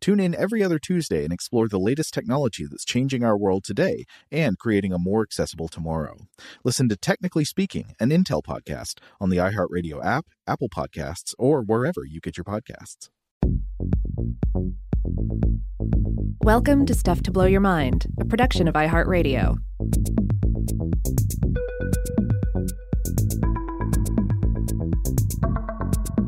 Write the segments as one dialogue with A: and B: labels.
A: Tune in every other Tuesday and explore the latest technology that's changing our world today and creating a more accessible tomorrow. Listen to Technically Speaking, an Intel podcast on the iHeartRadio app, Apple Podcasts, or wherever you get your podcasts.
B: Welcome to Stuff to Blow Your Mind, a production of iHeartRadio.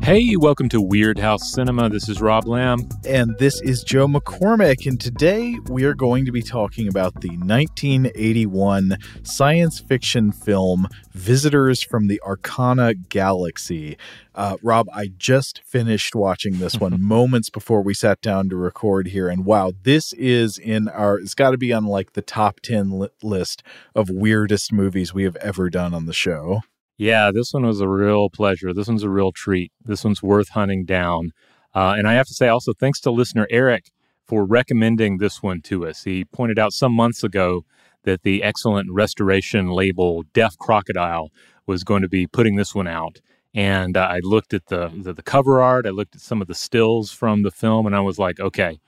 C: Hey, welcome to Weird House Cinema. This is Rob Lamb.
A: And this is Joe McCormick. And today we are going to be talking about the 1981 science fiction film Visitors from the Arkana Galaxy. Uh, Rob, I just finished watching this one moments before we sat down to record here. And wow, this is in our, it's got to be on like the top 10 li- list of weirdest movies we have ever done on the show.
C: Yeah, this one was a real pleasure. This one's a real treat. This one's worth hunting down. Uh, and I have to say also thanks to listener Eric for recommending this one to us. He pointed out some months ago that the excellent restoration label Deaf Crocodile was going to be putting this one out. And uh, I looked at the, the the cover art, I looked at some of the stills from the film, and I was like, okay,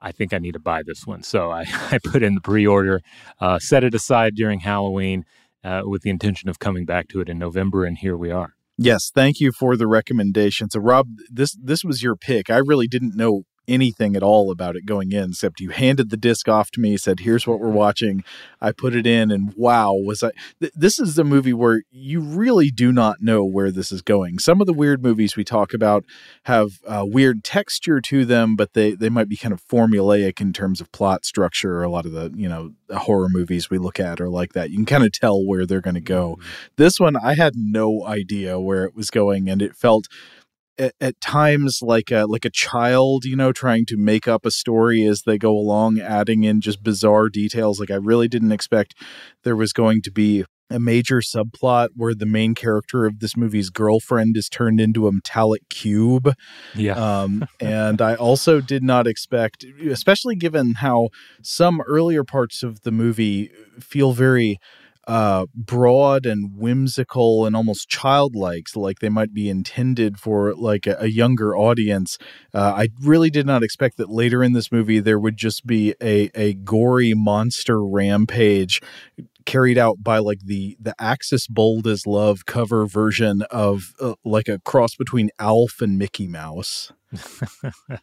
C: I think I need to buy this one. So I, I put in the pre order, uh, set it aside during Halloween, uh, with the intention of coming back to it in November, and here we are.
A: Yes, thank you for the recommendation. So, Rob, this this was your pick. I really didn't know anything at all about it going in, except you handed the disc off to me, said, "Here's what we're watching." I put it in, and wow, was I! Th- this is the movie where you really do not know where this is going. Some of the weird movies we talk about have uh, weird texture to them, but they they might be kind of formulaic in terms of plot structure. A lot of the you know horror movies we look at are like that. You can kind of tell where they're going to go. Mm-hmm. This one, I had no idea where it was going, and it felt at, at, times like a like a child, you know, trying to make up a story as they go along, adding in just bizarre details. Like I really didn't expect there was going to be a major subplot where the main character of this movie's girlfriend is turned into a metallic cube.
C: Yeah.
A: Um, and I also did not expect, especially given how some earlier parts of the movie feel very uh, broad and whimsical and almost childlike, like they might be intended for like a, a younger audience. Uh, I really did not expect that later in this movie there would just be a a gory monster rampage carried out by like the the Axis Bold as Love cover version of uh, like a cross between Alf and Mickey Mouse.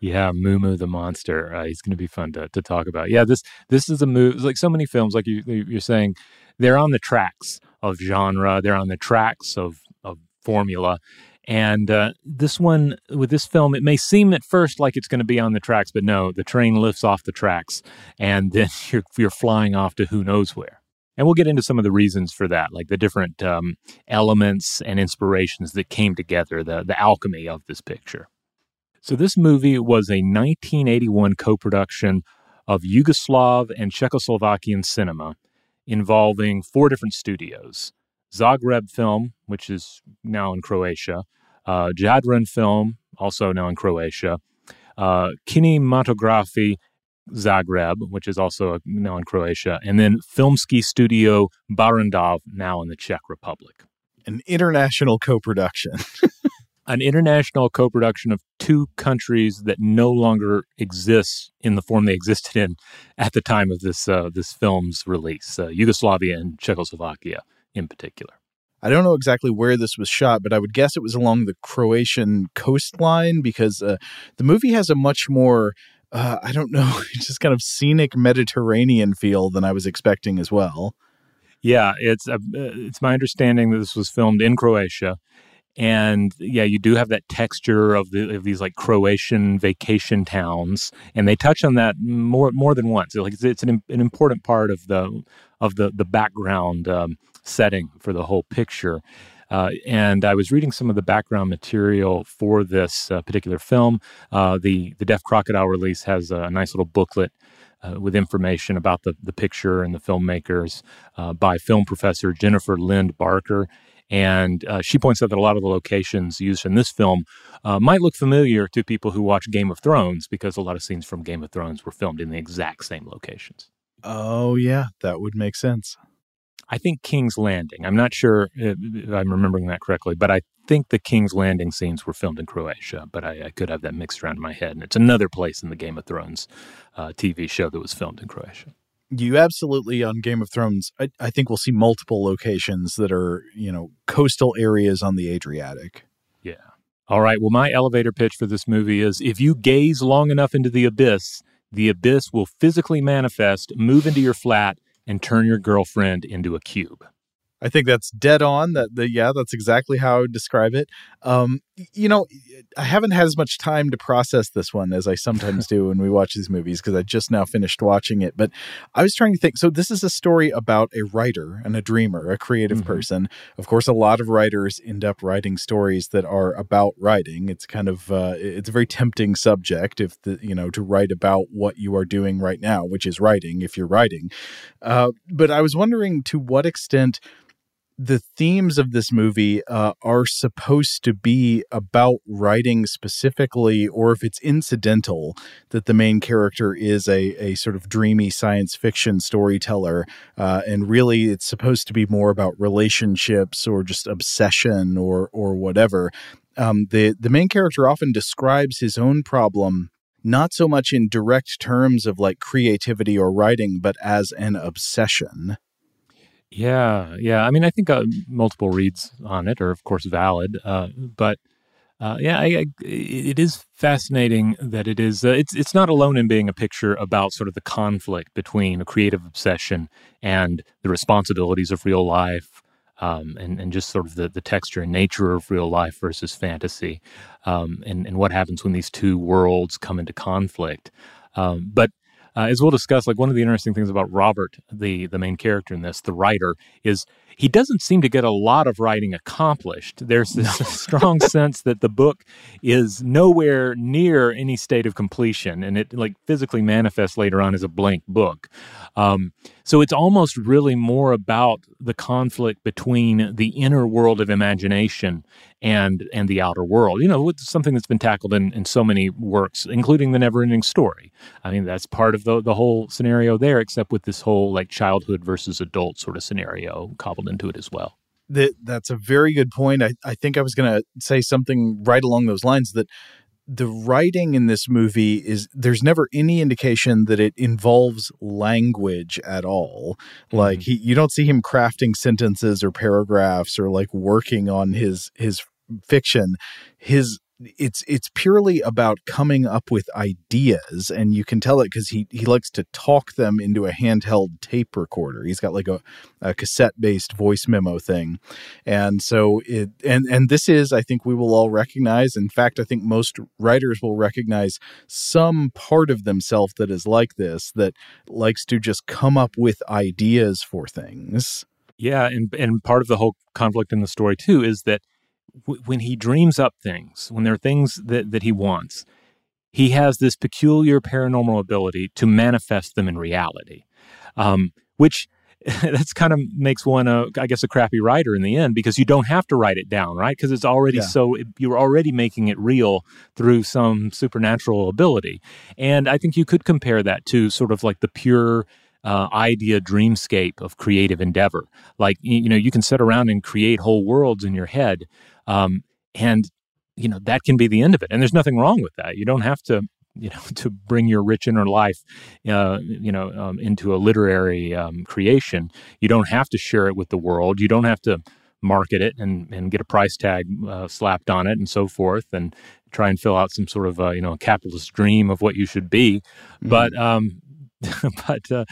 C: yeah, Moo the monster. Uh, he's going to be fun to, to talk about. Yeah, this this is a move. Like so many films, like you you're saying, they're on the tracks of genre. They're on the tracks of of formula. And uh, this one, with this film, it may seem at first like it's going to be on the tracks, but no, the train lifts off the tracks, and then you're, you're flying off to who knows where. And we'll get into some of the reasons for that, like the different um, elements and inspirations that came together, the, the alchemy of this picture. So, this movie was a 1981 co production of Yugoslav and Czechoslovakian cinema involving four different studios Zagreb Film, which is now in Croatia, uh, Jadran Film, also now in Croatia, uh, Kinematography, Zagreb, which is also now in Croatia, and then Filmski Studio Barrandov, now in the Czech Republic.
A: An international co production.
C: An international co production of two countries that no longer exist in the form they existed in at the time of this, uh, this film's release uh, Yugoslavia and Czechoslovakia in particular.
A: I don't know exactly where this was shot, but I would guess it was along the Croatian coastline because uh, the movie has a much more, uh, I don't know, just kind of scenic Mediterranean feel than I was expecting as well.
C: Yeah, it's uh, it's my understanding that this was filmed in Croatia, and yeah, you do have that texture of, the, of these like Croatian vacation towns, and they touch on that more more than once. Like it's, it's an, an important part of the of the the background um, setting for the whole picture. Uh, and I was reading some of the background material for this uh, particular film. Uh, the the Deaf Crocodile release has a nice little booklet uh, with information about the the picture and the filmmakers uh, by film professor Jennifer Lynde Barker. And uh, she points out that a lot of the locations used in this film might look familiar to people who watch Game of Thrones because a lot of scenes from Game of Thrones were filmed in the exact same locations.
A: Oh yeah, that would make sense.
C: I think King's Landing. I'm not sure if I'm remembering that correctly, but I think the King's Landing scenes were filmed in Croatia, but I, I could have that mixed around in my head. And it's another place in the Game of Thrones uh, TV show that was filmed in Croatia.
A: You absolutely on Game of Thrones. I, I think we'll see multiple locations that are, you know, coastal areas on the Adriatic.
C: Yeah. All right. Well, my elevator pitch for this movie is if you gaze long enough into the abyss, the abyss will physically manifest, move into your flat, and turn your girlfriend into a cube.
A: I think that's dead on. That the yeah, that's exactly how I would describe it. Um, you know, I haven't had as much time to process this one as I sometimes do when we watch these movies because I just now finished watching it. But I was trying to think. So this is a story about a writer and a dreamer, a creative mm-hmm. person. Of course, a lot of writers end up writing stories that are about writing. It's kind of uh, it's a very tempting subject if the you know to write about what you are doing right now, which is writing. If you're writing, uh, but I was wondering to what extent the themes of this movie uh, are supposed to be about writing specifically, or if it's incidental that the main character is a, a sort of dreamy science fiction storyteller, uh, and really it's supposed to be more about relationships or just obsession or or whatever. Um, the the main character often describes his own problem not so much in direct terms of like creativity or writing, but as an obsession.
C: Yeah, yeah. I mean, I think uh, multiple reads on it are, of course, valid. Uh, but uh, yeah, I, I, it is fascinating that it is. Uh, it's it's not alone in being a picture about sort of the conflict between a creative obsession and the responsibilities of real life, um, and and just sort of the the texture and nature of real life versus fantasy, um, and and what happens when these two worlds come into conflict. Um, but uh, as we'll discuss, like one of the interesting things about Robert, the the main character in this, the writer, is he doesn't seem to get a lot of writing accomplished. There's this strong sense that the book is nowhere near any state of completion, and it like physically manifests later on as a blank book. Um, so it's almost really more about the conflict between the inner world of imagination and and the outer world. You know, it's something that's been tackled in, in so many works, including the Never-Ending Story. I mean, that's part of the the whole scenario there, except with this whole like childhood versus adult sort of scenario cobbled into it as well.
A: That that's a very good point. I, I think I was going to say something right along those lines that the writing in this movie is there's never any indication that it involves language at all mm-hmm. like he you don't see him crafting sentences or paragraphs or like working on his his fiction his it's it's purely about coming up with ideas and you can tell it because he he likes to talk them into a handheld tape recorder. He's got like a, a cassette based voice memo thing. And so it and and this is i think we will all recognize. In fact i think most writers will recognize some part of themselves that is like this that likes to just come up with ideas for things.
C: Yeah and and part of the whole conflict in the story too is that w- when he dreams up things, when there are things that, that he wants, he has this peculiar paranormal ability to manifest them in reality, um, which that's kind of makes one a I guess a crappy writer in the end because you don't have to write it down, right? Because it's already
A: Yeah.
C: so you're already making it real through some supernatural ability. And I think you could compare that to sort of like the pure uh, idea dreamscape of creative endeavor. Like you, you know, you can sit around and create whole worlds in your head, um, and you know that can be the end of it. And there's nothing wrong with that. You don't have to you know to bring your rich inner life uh, you know um, into a literary um, creation you don't have to share it with the world you don't have to market it and, and get a price tag uh, slapped on it and so forth and try and fill out some sort of uh, you know capitalist dream of what you should be but um but uh,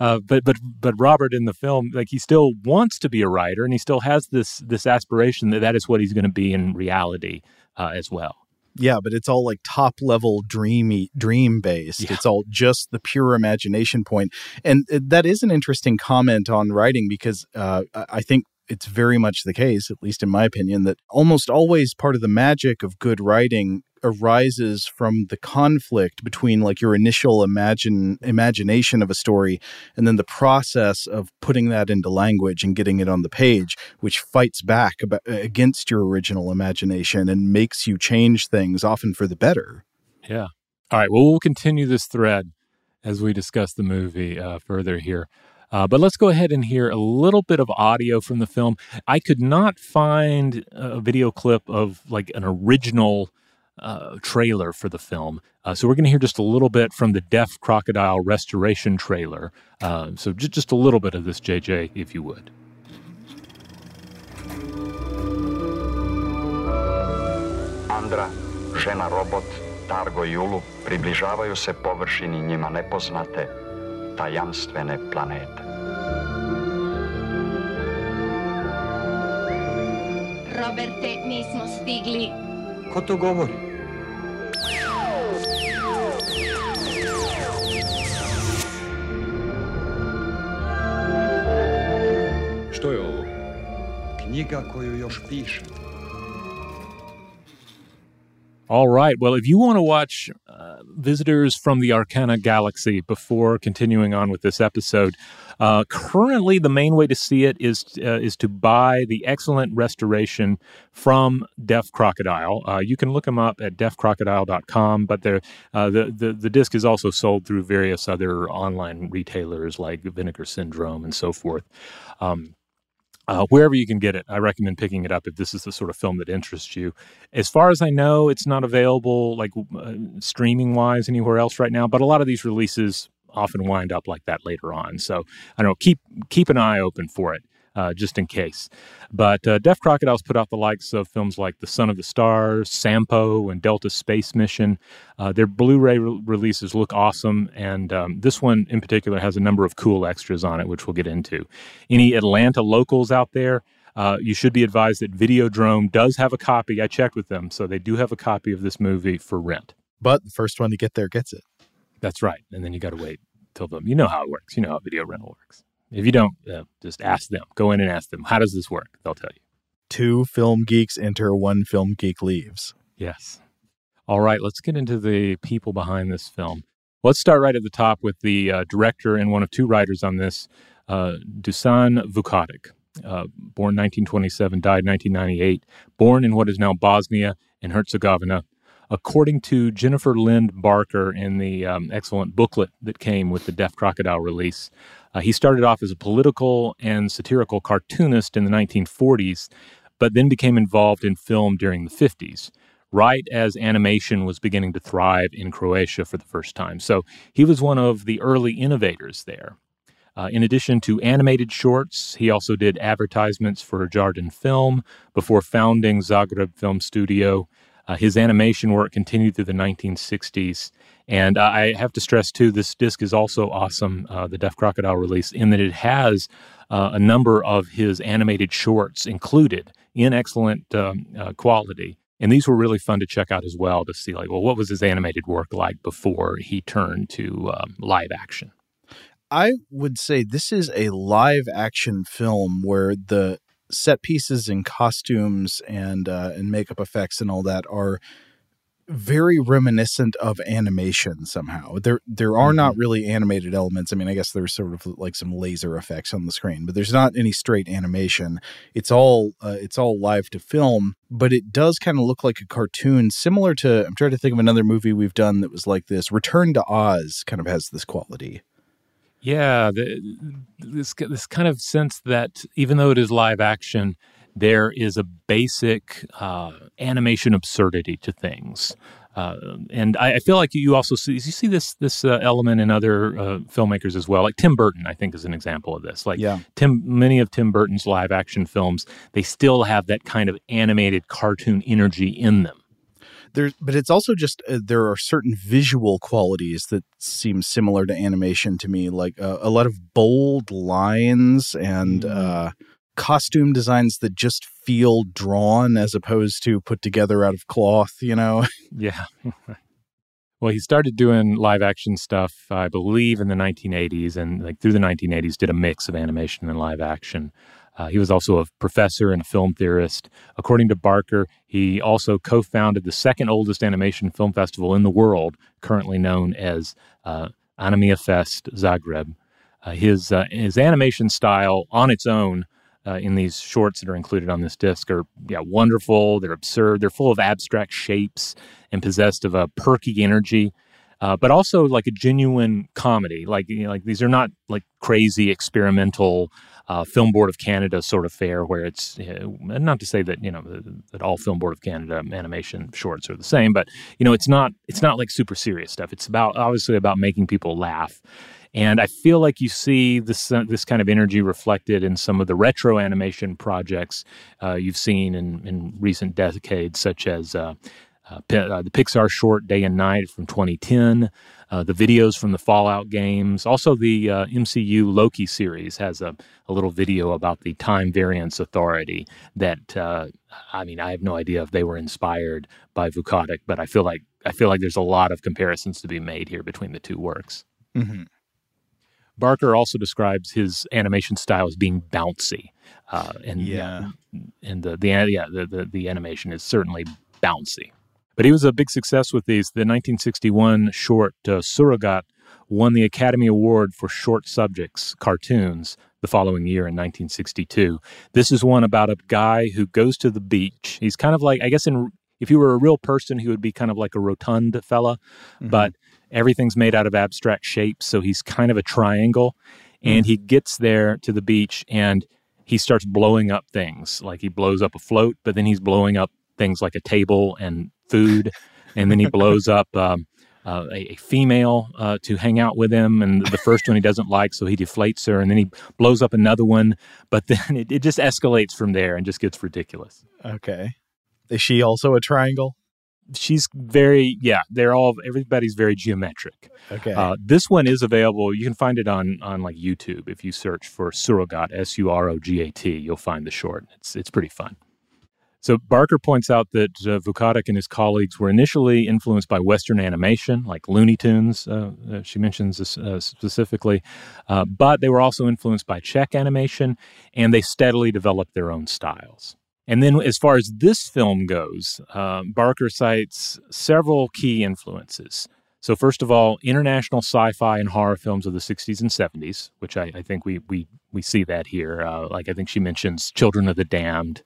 C: uh, but but but Robert in the film, like he still wants to be a writer, and he still has this this aspiration that that is what he's going to be in reality uh, as well.
A: Yeah, but it's all like top level dreamy dream based.
C: Yeah.
A: It's all just the pure imagination. And uh, that is an interesting comment on writing because uh, I think it's very much the case, at least in my opinion, that almost always part of the magic of good writing arises from the conflict between like your initial imagine imagination of a story and then the process of putting that into language and getting it on the page which fights back about, against your original imagination and makes you change things often for the better
C: Yeah. All right. Well, we'll continue this thread as we discuss the movie uh, further here. Uh, but let's go ahead and hear a little bit of audio from the film. I could not find a video clip of like an original uh, trailer for the film. Uh, so we're going to hear just a little bit from the Deaf Crocodile restoration trailer. Uh, so just, just a little bit of this, JJ, if you would.
D: Andra, žena robot, Targo i Ulu približavaju se površini njima nepoznate, tajanstvene planete.
E: Roberte, nismo stigli.
D: Ko to govori?
F: Što je ovo?
D: Knjiga koju još pišem.
C: All right. Well, if you want to watch uh, Visitors from the Arkana Galaxy before continuing on with this episode, uh, currently the main way to see it is uh, is to buy the excellent restoration from Deaf Crocodile. Uh, you can look them up at deafcrocodile.com, but uh, the, the the disc is also sold through various other online retailers like Vinegar Syndrome and so forth. Um, uh, wherever you can get it, I recommend picking it up if this is the sort of film that interests you. As far as I know, it's not available like uh, streaming wise anywhere else right now, but a lot of these releases often wind up like that later on. So I don't know, keep keep an eye open for it. Uh, just in case. But uh, Deaf Crocodiles put out the likes of films like The Son of the Stars, Sampo, and Delta Space Mission. Uh, their Blu ray re- releases look awesome, and um, this one in particular has a number of cool extras on it, which we'll get into. Any Atlanta locals out there, uh, you should be advised that Videodrome does have a copy. I checked with them, so they do have a copy of this movie for rent.
A: but the first one to get there gets it
C: That's right. And then you got to wait till the, you know how it works. You know how video rental works. If you don't, uh, just ask them. Go in and ask them, how does this work? They'll tell you.
A: two film geeks enter one film geek leaves
C: Yes. All right, let's get into the people behind this film. Let's start right at the top with the uh, director and one of two writers on this, uh, Dusan Vukotic. Uh, born 1927, died 1998. Born in what is now Bosnia and Herzegovina. According to Jennifer Lynde Barker in the um, excellent booklet that came with the Deaf Crocodile release, uh, he started off as a political and satirical cartoonist in the 1940s, but then became involved in film during the 50s right as animation was beginning to thrive in Croatia for the first time. So he was one of the early innovators there. Uh, in addition to animated shorts, he also did advertisements for Jadran Film before founding Zagreb Film Studio. Uh, his animation work continued through the 1960s. And uh, I have to stress, too, this disc is also awesome, uh, the Deaf Crocodile release, in that it has uh, a number of his animated shorts included in excellent um, uh, quality. And these were really fun to check out as well to see, like, well, what was his animated work like before he turned to um, live action?
A: I would say this is a live action film where the set pieces and costumes and uh, and makeup effects and all that are very reminiscent of animation somehow. There there are not really animated elements. I mean, I guess there's sort of like some laser effects on the screen, but there's not any straight animation. It's all uh, it's all live to film, but it does kind of look like a cartoon similar to I'm trying to think of another movie we've done that was like this. Return to Oz kind of has this quality.
C: Yeah, the, this this kind of sense that even though it is live action, there is a basic uh, animation absurdity to things. Uh, and I, I, feel like you also see you see this this uh, element in other uh, filmmakers as well. Like Tim Burton, I think is an example of this. Like
A: yeah.
C: Tim, many of Tim Burton's live action films, they still have that kind of animated cartoon energy in them.
A: There, but it's also just uh, there are certain visual qualities that seem similar to animation to me, like uh, a lot of bold lines and mm. uh, costume designs that just feel drawn as opposed to put together out of cloth. You know?
C: Yeah. well, he started doing live action stuff, I believe, in the 1980s, and like through the 1980s, did a mix of animation and live action. Uh, he was also a professor and a film theorist. According to Barker, he also co founded the second oldest animation film festival in the world, currently known as uh, Animafest Zagreb. Uh, his, uh, his animation style on its own uh, in these shorts that are included on this disc are yeah wonderful. They're absurd. They're full of abstract shapes and possessed of a perky energy, uh, but also like a genuine comedy. Like you know, like these are not like crazy experimental uh, Film Board of Canada sort of fair, where it's not to say that you know that all Film Board of Canada animation shorts are the same, but you know it's not it's not like super serious stuff. It's about obviously about making people laugh. And I feel like you see this uh, this kind of energy reflected in some of the retro animation projects uh, you've seen in, in recent decades, such as uh, uh, uh the Pixar short Day and Night from 2010, uh, the videos from the Fallout games. Also, the uh, MCU Loki series has a, a, little video about the Time Variance Authority that, uh, I mean, I have no idea if they were inspired by Vukotic, but I feel like I feel like there's a lot of comparisons to be made here between the two works.
A: Mm-hmm.
C: Barker also describes his animation style as being bouncy, uh, and
A: yeah,
C: and the the yeah the, the, the animation is certainly bouncy. But he was a big success with these. The 1961 short uh, Surogat won the Academy Award for Short Subjects cartoons the following year in 1962. This is one about a guy who goes to the beach. He's kind of like, I guess, in if he were a real person, he would be kind of like a rotund fella, mm-hmm. but everything's made out of abstract shapes, so he's kind of a triangle. And mm-hmm. he gets there to the beach and he starts blowing up things. Like he blows up a float, but then he's blowing up things like a table and food, and then he blows up um, uh, a, a, female uh, to hang out with him, and the first one he doesn't like, so he deflates her, and then he blows up another one, but then it, it just escalates from there and just gets ridiculous.
A: Okay, is she also a triangle?
C: she's very yeah they're all everybody's very geometric.
A: Okay. Uh,
C: this one is available you can find it on on like youtube. If you search for surogat s-u-r-o-g-a-t you'll find the short. It's it's pretty fun so Barker points out that uh, Vukotic and his colleagues were initially influenced by Western animation, like Looney Tunes. Uh, uh, she mentions this uh, specifically, uh, but they were also influenced by Czech animation, and they steadily developed their own styles. And then, as far as this film goes, Barker cites several key influences. So, first of all, international sci-fi and horror films of the '60s and '70s, which I, I think we we we see that here. like I think she mentions Children of the Damned,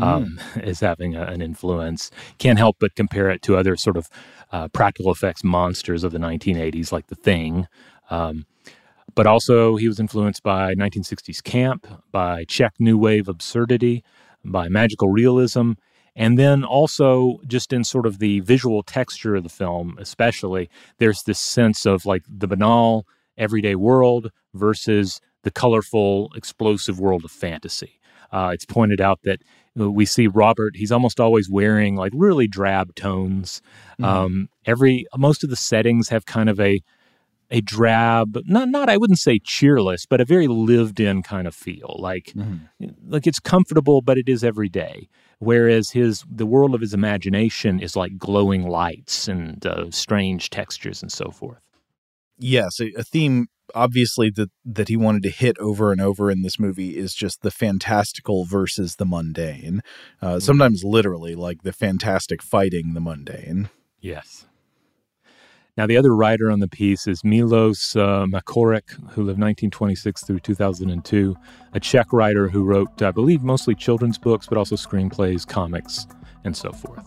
C: um, mm. is having a, an influence. Can't help but compare it to other sort of uh, practical effects monsters of the 1980s, like The Thing. Um, but also, he was influenced by 1960s camp, by Czech New Wave absurdity, by magical realism, and then also just in sort of the visual texture of the film, especially, there's this sense of like the banal everyday world versus the colorful, explosive world of fantasy. Uh, it's pointed out that we see Robert, he's almost always wearing like really drab tones. Mm-hmm. Um, every most of the settings have kind of a a drab, not not I wouldn't say cheerless, but a very lived in kind of feel. Like mm-hmm. like it's comfortable, but it is every day. Whereas his the world of his imagination is like glowing lights and uh, strange textures and so forth.
A: Yes, a theme obviously that that he wanted to hit over and over in this movie is just the fantastical versus the mundane. Uh, mm-hmm. sometimes literally, like the fantastic fighting the mundane.
C: Yes. Now, the other writer on the piece is Milos uh, Macourek, who lived 1926 through 2002, a Czech writer who wrote, I believe, mostly children's books, but also screenplays, comics, and so forth.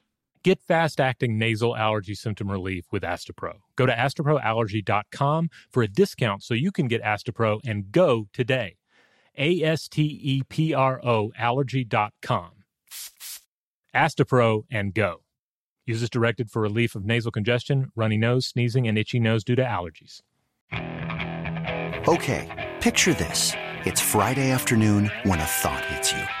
C: Get fast acting nasal allergy symptom relief with Astepro. Go to asteproallergy.com for a discount so you can get Astepro and go today. A S T E P R O allergy.com. Astepro and go. Use directed for relief of nasal congestion, runny nose, sneezing, and itchy nose due to allergies.
G: Okay, picture this. It's Friday afternoon when a thought hits you.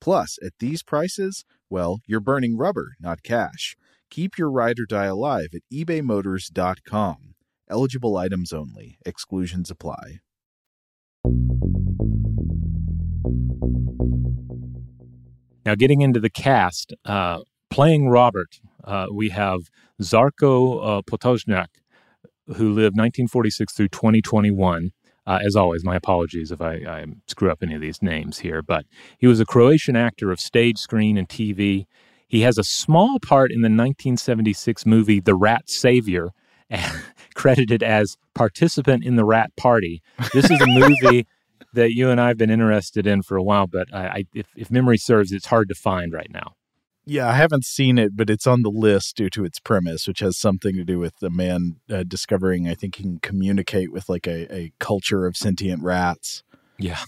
A: Plus, at these prices, well, you're burning rubber, not cash. Keep your ride or die alive at ebaymotors.com. Eligible items only, exclusions apply.
C: Now, getting into the cast, uh, playing Robert, uh, we have Zarko uh, who lived 1946 through 2021. Uh, as always, my apologies if I, I, screw up any of these names here, but he was a Croatian actor of stage, screen, and TV. He has a small part in the 1976 movie The Rat Savior, credited as participant in the Rat Party. This is a movie that you and I have been interested in for a while, but I, I, if, if memory serves, it's hard to find right now.
A: Yeah, I haven't seen it, but it's on the list due to its premise, which has something to do with the man uh, discovering, I think, he can communicate with like a, a culture of sentient rats.
C: Yeah.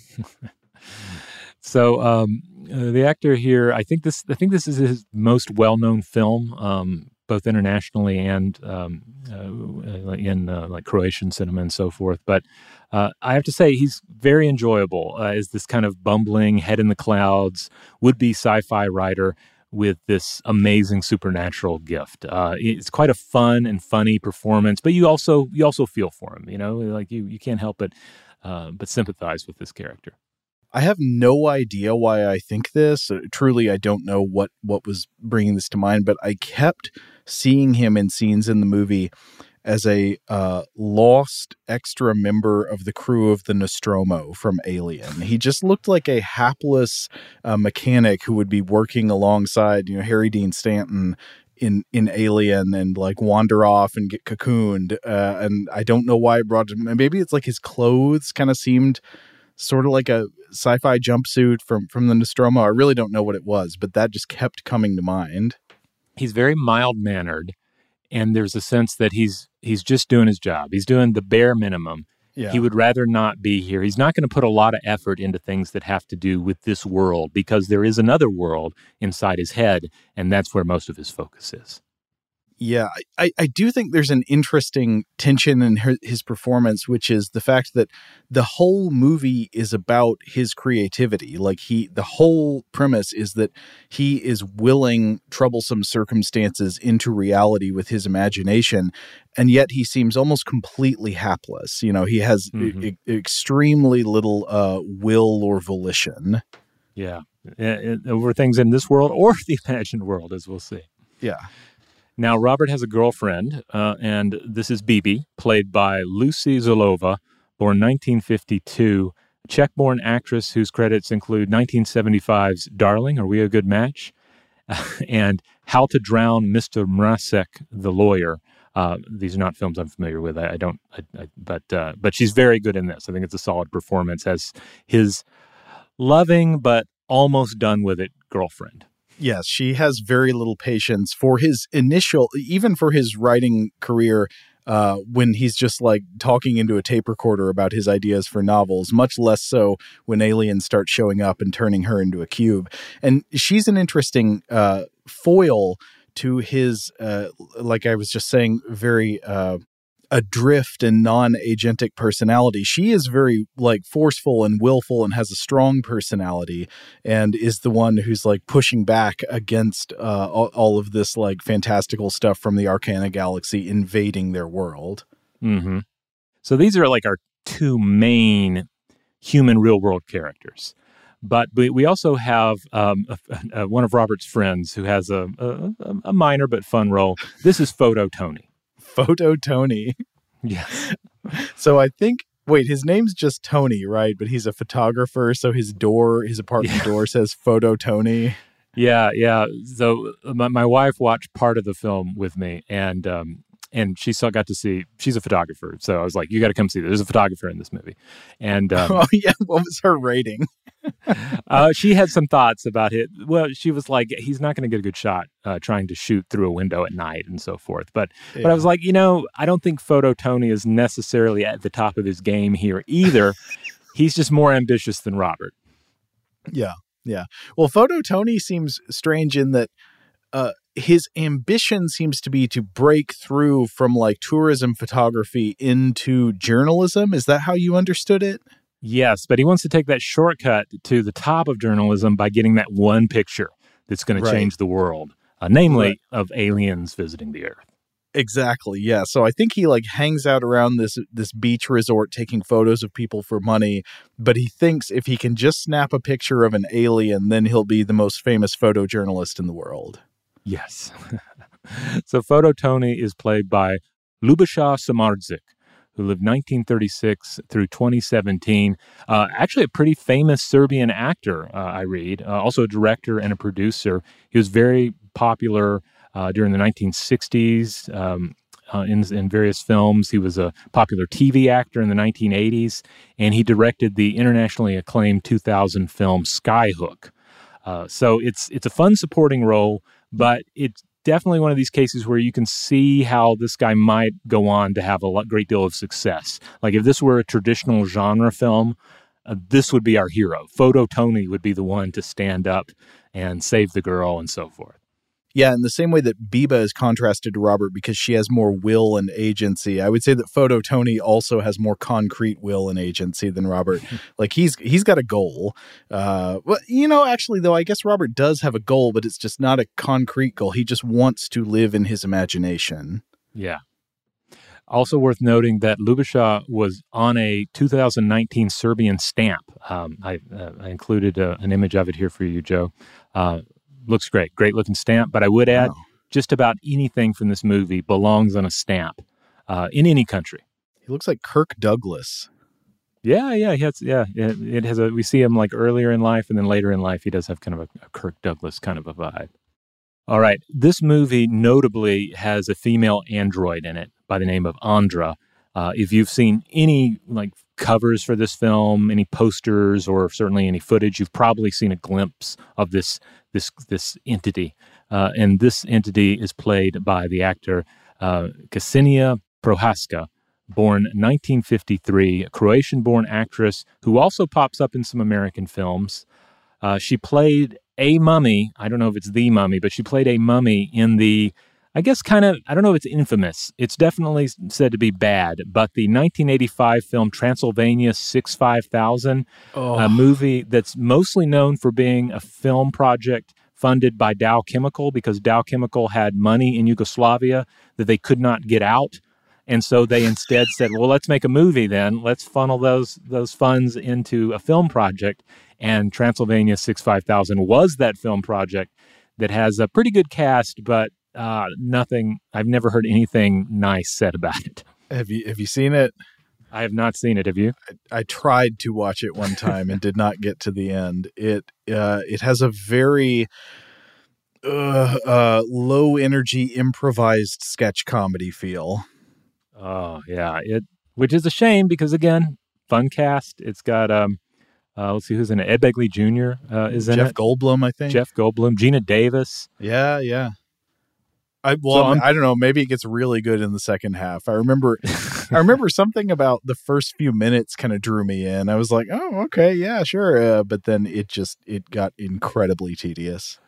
C: so um, uh, the actor here, I think this, I think this is his most well-known film, um, both internationally and um, uh, in uh, like Croatian cinema and so forth. But uh, I have to say, he's very enjoyable uh, as this kind of bumbling, head in the clouds, would-be sci-fi writer with this amazing supernatural gift. Uh, it's quite a fun and funny performance, but you also you also feel for him. You know, like you you can't help but uh, but sympathize with this character.
A: I have no idea why I think this. Uh, truly, I don't know what what was bringing this to mind, but I kept seeing him in scenes in the movie as a uh, lost extra member of the crew of the Nostromo from Alien. He just looked like a hapless uh, mechanic who would be working alongside, you know, Harry Dean Stanton in in Alien and like wander off and get cocooned. Uh, and I don't know why it brought him. Maybe it's like his clothes kind of seemed sort of like a sci-fi jumpsuit from from the Nostromo. I really don't know what it was, but that just kept coming to mind.
C: He's very mild mannered, and there's a sense that he's he's just doing his job. He's doing the bare minimum. Yeah. He would rather not be here. He's not going to put a lot of effort into things that have to do with this world because there is another world inside his head, and that's where most of his focus is.
A: Yeah, I, I do think there's an interesting tension in her, his performance, which is the fact that the whole movie is about his creativity. Like he, the whole premise is that he is willing troublesome circumstances into reality with his imagination, and yet he seems almost completely hapless. You know, he has mm-hmm. e- extremely little uh, will or volition.
C: Yeah, over things in this world or the imagined world, as we'll see.
A: Yeah.
C: Now, Robert has a girlfriend, uh, and this is Bibi, played by Lucy Zolova, born 1952, Czech born actress whose credits include 1975's Darling, Are We a Good Match? and How to Drown Mr. Mrazek, the Lawyer. Uh, these are not films I'm familiar with. I, I don't, I, I, but uh, but she's very good in this. I think it's a solid performance as his loving but almost done with it girlfriend.
A: Yes, she has very little patience for his initial, even for his writing career. Uh, when he's just like talking into a tape recorder about his ideas for novels, much less so when aliens start showing up and turning her into a cube. And she's an interesting uh, foil to his, uh, like I was just saying, very uh, adrift and non-agentic personality. She is very like forceful and willful and has a strong personality and is the one who's like pushing back against uh, all, of this like fantastical stuff from the Arkana galaxy invading their world.
C: Mm-hmm. So these are like our two main human real world characters. But we also have um, a, a, one of Robert's friends who has a, a, a minor but fun role. This is Photo Tony.
A: Photo Tony.
C: Yes.
A: so I think wait, his name's just Tony, right? But he's a photographer, so his door, his apartment yeah. door says Photo Tony.
C: Yeah, yeah. So uh, my, my wife watched part of the film with me, and um, and she still got to see. She's a photographer, so I was like, "You got to come see this. There's a photographer in this movie." And um,
A: oh yeah, what was her rating?
C: uh, she had some thoughts about it. Well, she was like, "He's not going to get a good shot uh, trying to shoot through a window at night and so forth." But yeah. but I was like, you know, I don't think Photo Tony is necessarily at the top of his game here either. He's just more ambitious than Robert.
A: Yeah, yeah. Well, Photo Tony seems strange in that. Uh, his ambition seems to be to break through from like tourism photography into journalism. Is that how you understood it?
C: Yes, but he wants to take that shortcut to the top of journalism by getting that one picture that's going right. to change the world, uh, namely right. of aliens visiting the Earth.
A: Exactly. Yeah. So I think he like hangs out around this this beach resort taking photos of people for money, but he thinks if he can just snap a picture of an alien, then he'll be the most famous photojournalist in the world.
C: Yes. so Photo Tony is played by Ljubiša Samardžić, who lived 1936 through 2017. Uh, actually, a pretty famous Serbian actor, uh, I read, uh, also a director and a producer. He was very popular uh, during the 1960s. Um, uh, in, in various films. He was a popular TV actor in the 1980s, and he directed the internationally acclaimed 2000 film Skyhook. Uh, so it's it's a fun supporting role but it's definitely one of these cases where you can see how this guy might go on to have a great deal of success. Like if this were a traditional genre film, uh, this would be our hero. Photo Tony would be the one to stand up and save the girl and so forth.
A: Yeah, in the same way that Biba is contrasted to Robert because she has more will and agency, I would say that Photo Tony also has more concrete will and agency than Robert. like he's he's got a goal. Uh, well, you know, actually though, I guess Robert does have a goal, but it's just not a concrete goal. He just wants to live in his imagination.
C: Yeah. Also worth noting that Ljubiša was on a 2019 Serbian stamp. Um, I, uh, I, included uh, an image of it here for you, Joe. Looks great, great looking stamp. But I would add, wow. just about anything from this movie belongs on a stamp uh, in any country.
A: He looks like Kirk Douglas.
C: Yeah, yeah, he has. Yeah, it, it, has a. We see him like earlier in life, and then later in life, he does have kind of a, a Kirk Douglas kind of a vibe. All right, this movie notably has a female android in it by the name of Andra. Uh, if you've seen any like covers for this film, any posters, or certainly any footage, you've probably seen a glimpse of this this this entity. Uh, and this entity is played by the actor uh, Ksenia Prohaska, born 1953, a Croatian born actress who also pops up in some American films. Uh, she played a mummy. I don't know if it's the mummy, but she played a mummy in the, I guess, kind of, I don't know if it's infamous. It's definitely said to be bad, but the 1985 film Transylvania 65000, oh. a movie that's mostly known for being a film project funded by Dow Chemical because Dow Chemical had money in Yugoslavia that they could not get out. And so they instead said, "Well, let's make a movie then. Let's funnel those those funds into a film project." And Transylvania Six Five Thousand was that film project that has a pretty good cast, but uh, nothing. I've never heard anything nice said about it.
A: Have you Have you seen it?
C: I have not seen it. Have you?
A: I, I tried to watch it one time and did not get to the end. It uh, it has a very uh, uh, low energy improvised sketch comedy feel.
C: Oh yeah, it which is a shame because again, fun cast. It's got um, uh, let's see who's in it. Ed Begley Jr. Uh, is in
A: Jeff
C: it.
A: Goldblum, I think.
C: Jeff Goldblum, Geena Davis.
A: Yeah, yeah. I well, so I don't know. Maybe it gets really good in the second half. I remember, I remember something about the first few minutes kind of drew me in. I was like, oh, okay, yeah, sure. Uh, but then it just it got incredibly tedious.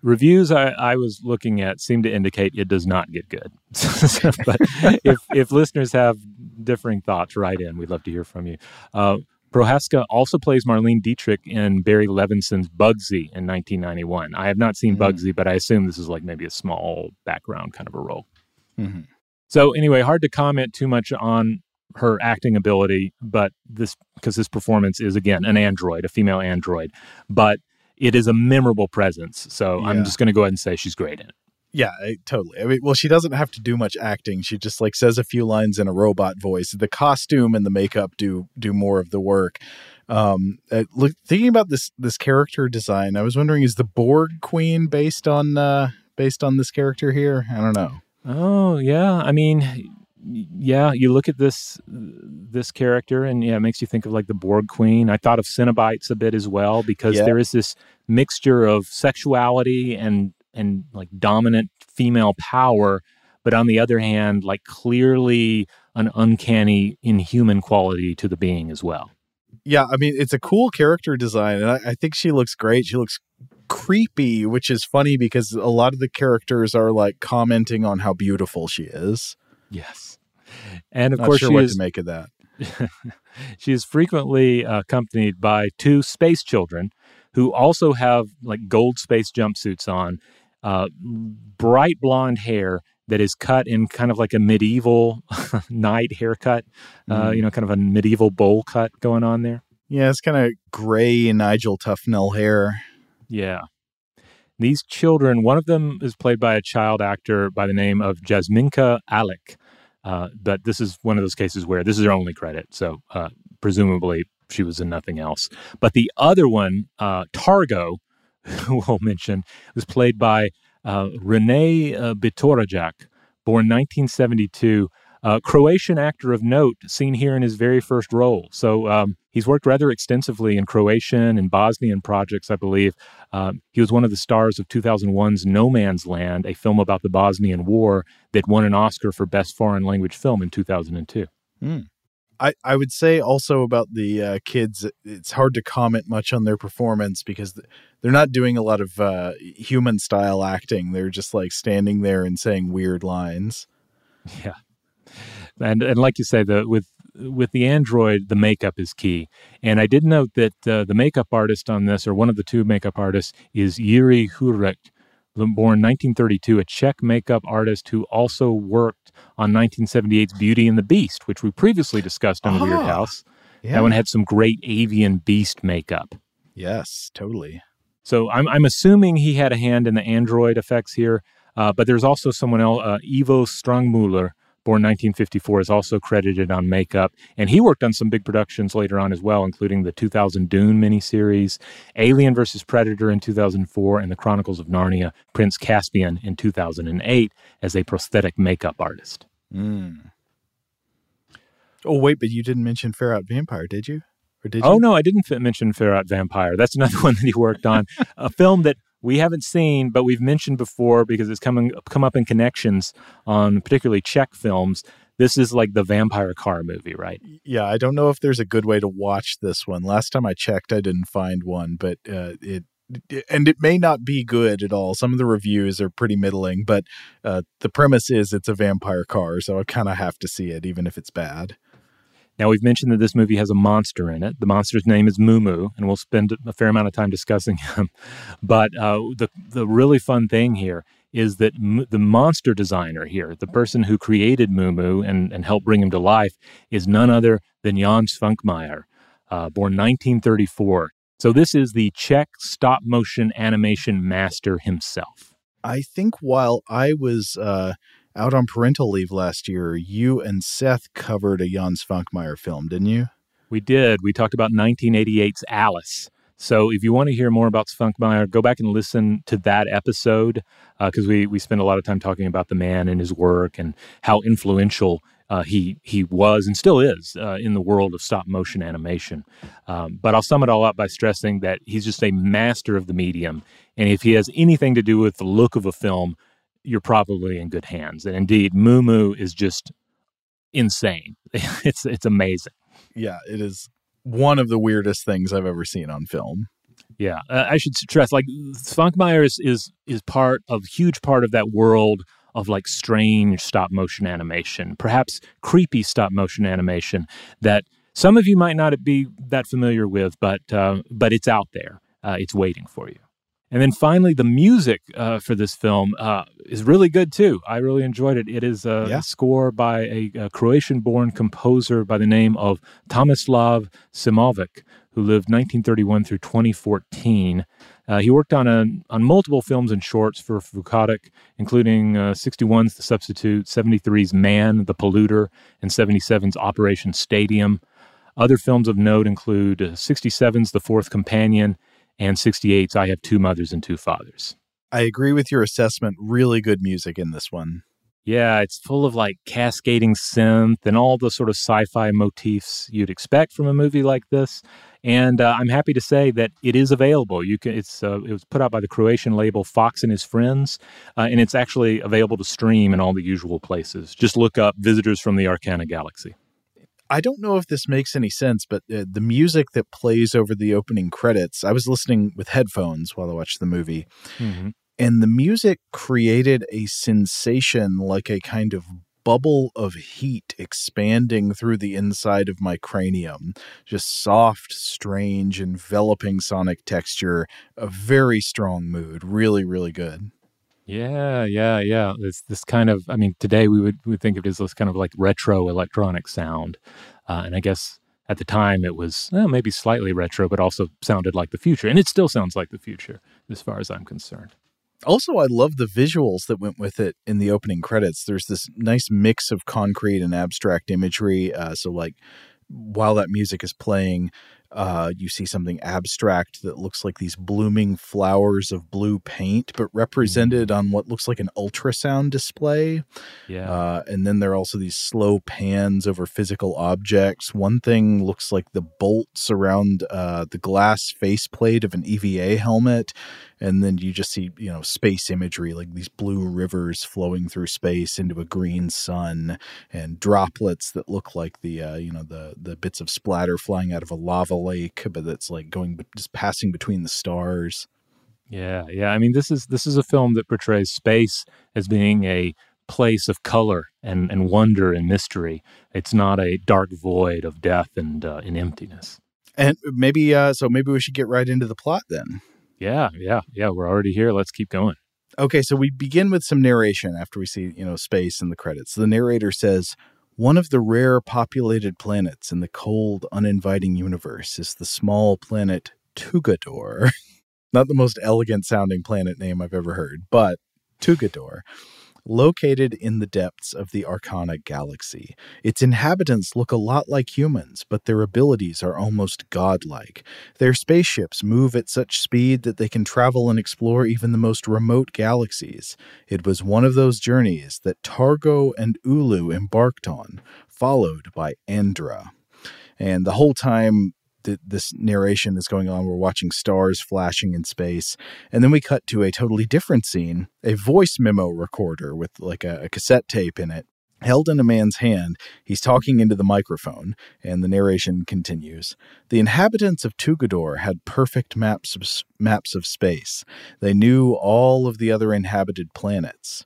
C: Reviews I, I was looking at seem to indicate it does not get good. but if if listeners have differing thoughts, write in. We'd love to hear from you. Uh, Prohaska also plays Marlene Dietrich in Barry Levinson's Bugsy in 1991. I have not seen mm-hmm. Bugsy, but I assume this is like maybe a small background kind of a role. Mm-hmm. So anyway, hard to comment too much on her acting ability, but this because this performance is again an android, a female android, but it is a memorable presence. So yeah. I'm just going to go ahead and say she's great in it.
A: Yeah, I, totally. I mean, well, she doesn't have to do much acting. She just like says a few lines in a robot voice. The costume and the makeup do do more of the work. Um, uh, look, thinking about this this character design, I was wondering, is the Borg Queen based on uh, based on this character here? I don't know.
C: Oh yeah, I mean, yeah, you look at this this character, and yeah, it makes you think of like the Borg Queen. I thought of Cenobites a bit as well because yeah. there is this mixture of sexuality and and like dominant female power, but on the other hand, like clearly an uncanny inhuman quality to the being as well.
A: Yeah, I mean, it's a cool character design, and I, I think she looks great. She looks creepy, which is funny because a lot of the characters are like commenting on how beautiful she is.
C: Yes, and of
A: Not
C: course,
A: sure
C: she
A: what
C: is,
A: to make of that.
C: she is frequently uh, accompanied by two space children who also have like gold space jumpsuits on uh, bright blonde hair that is cut in kind of like a medieval knight haircut, uh, mm. you know, kind of a medieval bowl cut going on there.
A: Yeah, it's kind of gray Nigel Tufnel hair.
C: Yeah. These children, one of them is played by a child actor by the name of Jasminka Alek. Uh, but this is one of those cases where this is her only credit. So uh, presumably she was in nothing else. But the other one, uh, Targo, who we'll mention, was played by uh, Rene uh, Bitorajac, born 1972, uh, Croatian actor of note, seen here in his very first role. So um, he's worked rather extensively in Croatian and Bosnian projects, I believe. Um, he was one of the stars of 2001's No Man's Land, a film about the Bosnian War that won an Oscar for Best Foreign Language Film in 2002.
A: Mm. I, I would say also about the uh, kids, it's hard to comment much on their performance because they're not doing a lot of uh, human style acting. They're just like standing there and saying weird lines.
C: Yeah, and and like you say, the with with the android, the makeup is key. And I did note that uh, the makeup artist on this, or one of the two makeup artists, is Yuri Hurek born 1932, a Czech makeup artist who also worked on 1978's Beauty and the Beast, which we previously discussed on the Weird
A: Ah,
C: House.
A: Yeah.
C: That one had some great avian beast makeup.
A: yes, totally.
C: So I'm, I'm assuming he had a hand in the android effects here, uh, but there's also someone else, uh, Ivo Strangmüller, born 1954, is also credited on makeup, and he worked on some big productions later on as well, including the 2000 Dune miniseries, Alien vs. Predator in 2004, and The Chronicles of Narnia, Prince Caspian in 2008 as a prosthetic makeup artist.
A: Mm. Oh wait, but you didn't mention Ferat Vampire, did you? Or did
C: Oh
A: you?
C: no, I didn't fit, mention Ferat Vampire. That's another one that he worked on, a film that we haven't seen, but we've mentioned before because it's coming come up in connections on particularly Czech films. This is like the vampire car movie, right?
A: Yeah, I don't know if there's a good way to watch this one. Last time I checked, I didn't find one, but uh, it and it may not be good at all. Some of the reviews are pretty middling, but uh, the premise is it's a vampire car, so I kind of have to see it, even if it's bad.
C: Now we've mentioned that this movie has a monster in it. The monster's name is Moo Moo, and we'll spend a fair amount of time discussing him. But uh, the the really fun thing here is that m- the monster designer here, the person who created Moo Moo and, and helped bring him to life, is none other than Jan Svankmajer, uh, born 1934. So this is the Czech stop motion animation master himself.
A: I think while I was uh, out on parental leave last year, you and Seth covered a Jan Svankmajer film, didn't you?
C: We did. We talked about 1988's Alice. So if you want to hear more about Svankmajer, go back and listen to that episode because we we spent a lot of time talking about the man and his work and how influential uh, he he was and still is uh, in the world of stop motion animation. Um, but I'll sum it all up by stressing that he's just a master of the medium, and if he has anything to do with the look of a film, you're probably in good hands. And indeed, Moo Moo is just insane. it's it's amazing.
A: Yeah, it is one of the weirdest things I've ever seen on film.
C: Yeah, uh, I should stress like Svankmajer is, is is part of huge part of that world of like strange stop motion animation, perhaps creepy stop motion animation that some of you might not be that familiar with, but uh, but it's out there. Uh, it's waiting for you. And then finally, the music uh, for this film uh, is really good too. I really enjoyed it. It is a
A: Yeah.
C: score by a, a Croatian-born composer by the name of Tomislav Simovic, who lived 1931 through 2014. Uh, he worked on a, on multiple films and shorts for Vukotic, including uh, 61's The Substitute, 73's Man, The Polluter, and 77's Operation Stadium. Other films of note include uh, 67's The Fourth Companion and 68's I Have Two Mothers and Two Fathers.
A: I agree with your assessment. Really good music in this one.
C: Yeah, it's full of like cascading synth and all the sort of sci fi motifs you'd expect from a movie like this. And uh, I'm happy to say that it is available. You can. It's uh, it was put out by the Croatian label Fox and His Friends, uh, and it's actually available to stream in all the usual places. Just look up "Visitors from the Arkana Galaxy."
A: I don't know if this makes any sense, but uh, the music that plays over the opening credits, I was listening with headphones while I watched the movie,
C: Mm-hmm.
A: and the music created a sensation like a kind of bubble of heat expanding through the inside of my cranium. Just soft, strange, enveloping sonic texture, a very strong mood. Really, really good.
C: Yeah, yeah, yeah. This this kind of, I mean, today we would we think of it as this kind of like retro electronic sound, uh, and I guess at the time it was well, maybe slightly retro, but also sounded like the future, and it still sounds like the future as far as I'm concerned.
A: Also, I love the visuals that went with it in the opening credits. There's this nice mix of concrete and abstract imagery. Uh, so, like, while that music is playing, uh, you see something abstract that looks like these blooming flowers of blue paint, but represented on what looks like an ultrasound display.
C: Yeah,
A: Uh, and then there are also these slow pans over physical objects. One thing looks like the bolts around uh, the glass faceplate of an EVA helmet. And then you just see, you know, space imagery, like these blue rivers flowing through space into a green sun and droplets that look like the, uh, you know, the, the bits of splatter flying out of a lava lake, but that's like going, just passing between the stars.
C: yeah, yeah. I mean, this is this is a film that portrays space as being a place of color and and wonder and mystery. It's not a dark void of death and uh, and emptiness.
A: And maybe, uh, so maybe we should get right into the plot then.
C: Yeah, yeah, yeah. We're already here. Let's keep going.
A: Okay, so we begin with some narration after we see, you know, space in the credits. The narrator says, one of the rare populated planets in the cold, uninviting universe is the small planet Tugador. Not the most elegant sounding planet name I've ever heard, but Tugador located in the depths of the Arkana galaxy. Its inhabitants look a lot like humans, but their abilities are almost godlike. Their spaceships move at such speed that they can travel and explore even the most remote galaxies. It was one of those journeys that Targo and Ulu embarked on, followed by Andra. And the whole time, this narration is going on. We're watching stars flashing in space. And then we cut to a totally different scene a voice memo recorder with like a, a cassette tape in it. Held in a man's hand, he's talking into the microphone, and the narration continues. The inhabitants of Tugador had perfect maps of, maps of space. They knew all of the other inhabited planets.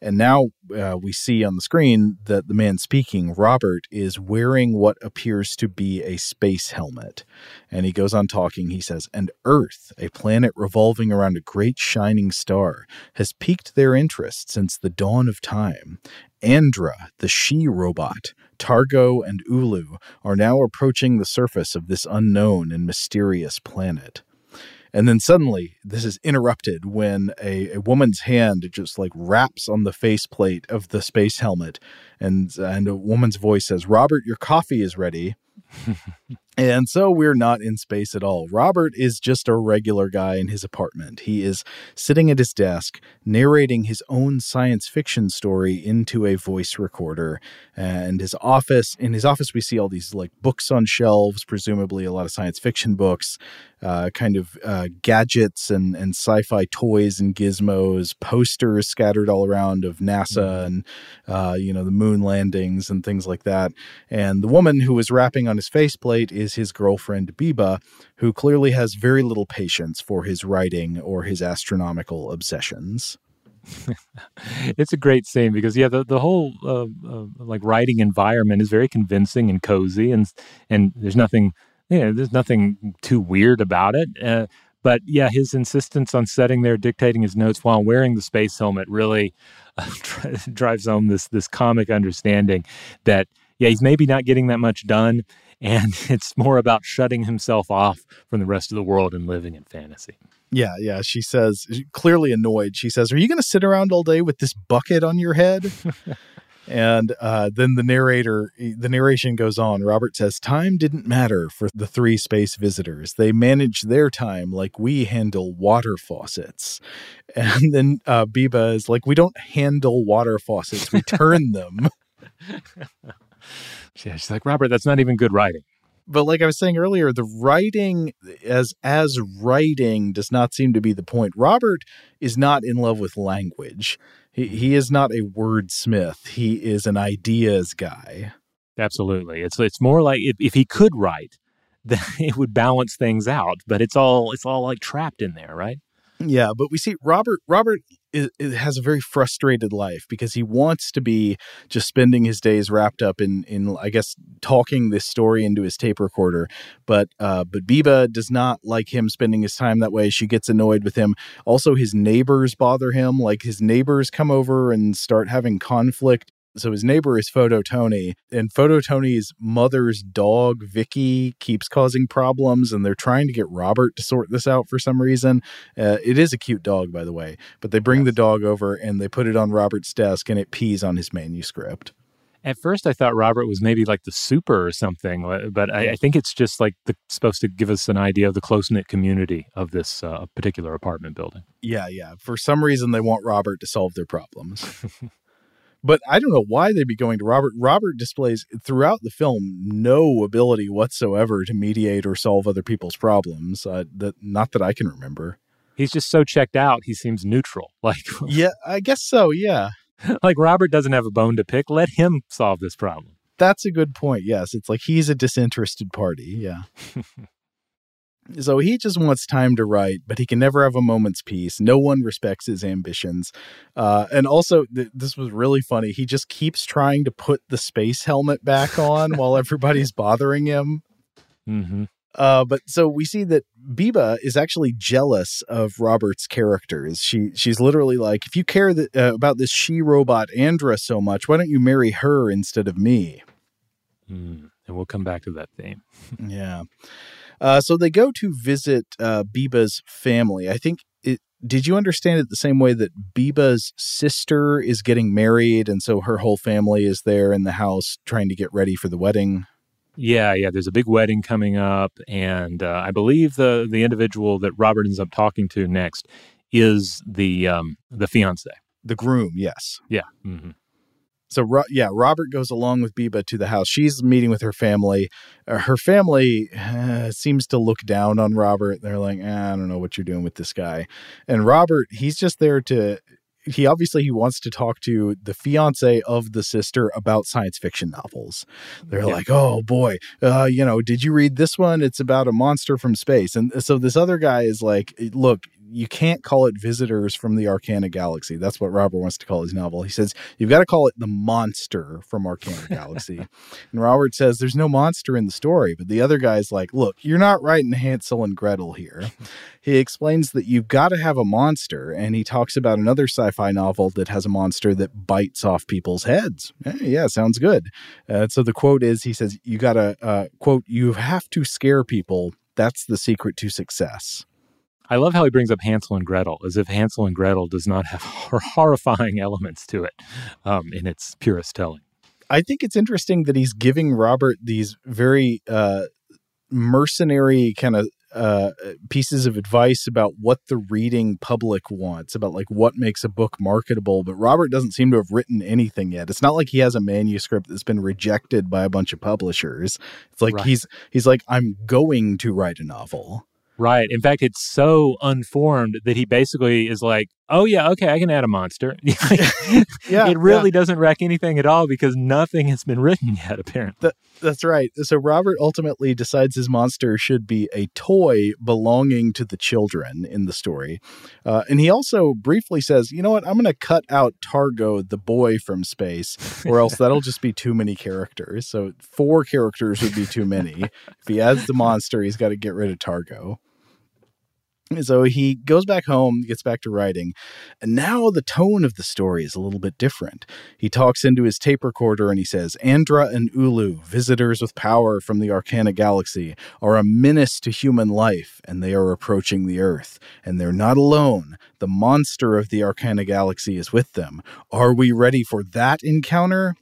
A: And now uh, we see on the screen that the man speaking, Robert, is wearing what appears to be a space helmet. And he goes on talking. He says, And Earth, a planet revolving around a great shining star, has piqued their interest since the dawn of time. Andra, the she robot, Targo, and Ulu are now approaching the surface of this unknown and mysterious planet. And then suddenly, this is interrupted when a, a woman's hand just like wraps on the faceplate of the space helmet, and and a woman's voice says, "Robert, your coffee is ready." and so we're not in space at all. Robert is just a regular guy in his apartment. He is sitting at his desk, narrating his own science fiction story into a voice recorder. And his office, in his office, we see all these like books on shelves, presumably a lot of science fiction books, uh, kind of uh, gadgets and, and sci fi toys and gizmos, posters scattered all around of NASA mm-hmm. and, uh, you know, the moon landings and things like that. And the woman who is rapping on his faceplate is his girlfriend Biba, who clearly has very little patience for his writing or his astronomical obsessions.
C: it's a great scene because yeah, the the whole uh, uh, like writing environment is very convincing and cozy, and and there's nothing you know, there's nothing too weird about it. Uh, but yeah, his insistence on sitting there dictating his notes while wearing the space helmet really uh, drives home this this comic understanding that yeah, he's maybe not getting that much done, and it's more about shutting himself off from the rest of the world and living in fantasy.
A: Yeah, yeah. She says, clearly annoyed. She says, Are you going to sit around all day with this bucket on your head? and uh, then the narrator, the narration goes on. Robert says, Time didn't matter for the three space visitors. They managed their time like we handle water faucets. And then uh, Biba is like, We don't handle water faucets, we turn them.
C: Yeah, she's like, Robert, that's not even good writing.
A: But like I was saying earlier, the writing as as writing does not seem to be the point. Robert is not in love with language. He he is not a wordsmith. He is an ideas guy.
C: Absolutely. It's it's more like if, if he could write, then it would balance things out. But it's all it's all like trapped in there, right?
A: Yeah, but we see Robert. Robert is, has a very frustrated life because he wants to be just spending his days wrapped up in, in I guess, talking this story into his tape recorder. But uh, but Biba does not like him spending his time that way. She gets annoyed with him. Also, his neighbors bother him. Like his neighbors come over and start having conflict so his neighbor is Photo Tony, and Photo Tony's mother's dog Vicky keeps causing problems, and they're trying to get Robert to sort this out for some reason. Uh, it is a cute dog, by the way, but they bring yes. the dog over and they put it on Robert's desk, and it pees on his manuscript.
C: At first, I thought Robert was maybe like the super or something, uh, but I, I think it's just like the, supposed to give us an idea of the close knit community of this uh, particular apartment building.
A: Yeah, yeah. For some reason, they want Robert to solve their problems. But I don't know why they'd be going to Robert. Robert displays throughout the film no ability whatsoever to mediate or solve other people's problems. Uh, that not that I can remember.
C: He's just so checked out. He seems neutral. Like
A: yeah, I guess so. Yeah.
C: like Robert doesn't have a bone to pick. Let him solve this problem.
A: That's a good point. Yes, it's like he's a disinterested party. Yeah. So he just wants time to write, but he can never have a moment's peace. No one respects his ambitions. Uh, and also, th- this was really funny. He just keeps trying to put the space helmet back on while everybody's bothering him.
C: Mm-hmm.
A: Uh, but so we see that Biba is actually jealous of Robert's characters. She she's literally like, if you care that, uh, about this she robot Andra so much, why don't you marry her instead of me?
C: Mm, and we'll come back to that theme.
A: yeah. Uh, so they go to visit uh, Biba's family. I think it. Did you understand it the same way that Biba's sister is getting married, and so her whole family is there in the house trying to get ready for the wedding?
C: Yeah, yeah. There's a big wedding coming up, and uh, I believe the the individual that Robert ends up talking to next is the um, the fiance,
A: the groom. Yes.
C: Yeah. Mm-hmm.
A: So yeah, Robert goes along with Biba to the house. She's meeting with her family. Uh, her family uh, seems to look down on Robert. They're like, eh, I don't know what you're doing with this guy. And Robert, he's just there to he obviously he wants to talk to the fiance of the sister about science fiction novels. They're yeah. like, "Oh boy, uh, you know, did you read this one? It's about a monster from space." And so this other guy is like, "Look, you can't call it visitors from the Arkana Galaxy. That's what Robert wants to call his novel. He says, You've got to call it the monster from Arcana Galaxy. and Robert says, There's no monster in the story. But the other guy's like, Look, you're not writing Hansel and Gretel here. he explains that you've got to have a monster. And he talks about another sci fi novel that has a monster that bites off people's heads. Eh, yeah, sounds good. Uh, so the quote is He says, You got to, uh, quote, you have to scare people. That's the secret to success.
C: I love how he brings up Hansel and Gretel, as if Hansel and Gretel does not have horrifying elements to it um, in its purest telling.
A: I think it's interesting that he's giving Robert these very uh, mercenary kind of uh, pieces of advice about what the reading public wants, about like what makes a book marketable. But Robert doesn't seem to have written anything yet. It's not like he has a manuscript that's been rejected by a bunch of publishers. It's like right. he's he's like I'm going to write a novel.
C: Right. In fact, it's so unformed that he basically is like, "Oh yeah, okay, I can add a monster." yeah, it really yeah. doesn't wreck anything at all because nothing has been written yet. Apparently,
A: that, that's right. So Robert ultimately decides his monster should be a toy belonging to the children in the story, uh, and he also briefly says, "You know what? I'm going to cut out Targo, the boy from space, or else that'll just be too many characters. So four characters would be too many. if he adds the monster, he's got to get rid of Targo." So he goes back home, gets back to writing, and now the tone of the story is a little bit different. He talks into his tape recorder and he says, Andra and Ulu, visitors with power from the Arkana galaxy, are a menace to human life, and they are approaching the Earth. And they're not alone. The monster of the Arkana galaxy is with them. Are we ready for that encounter?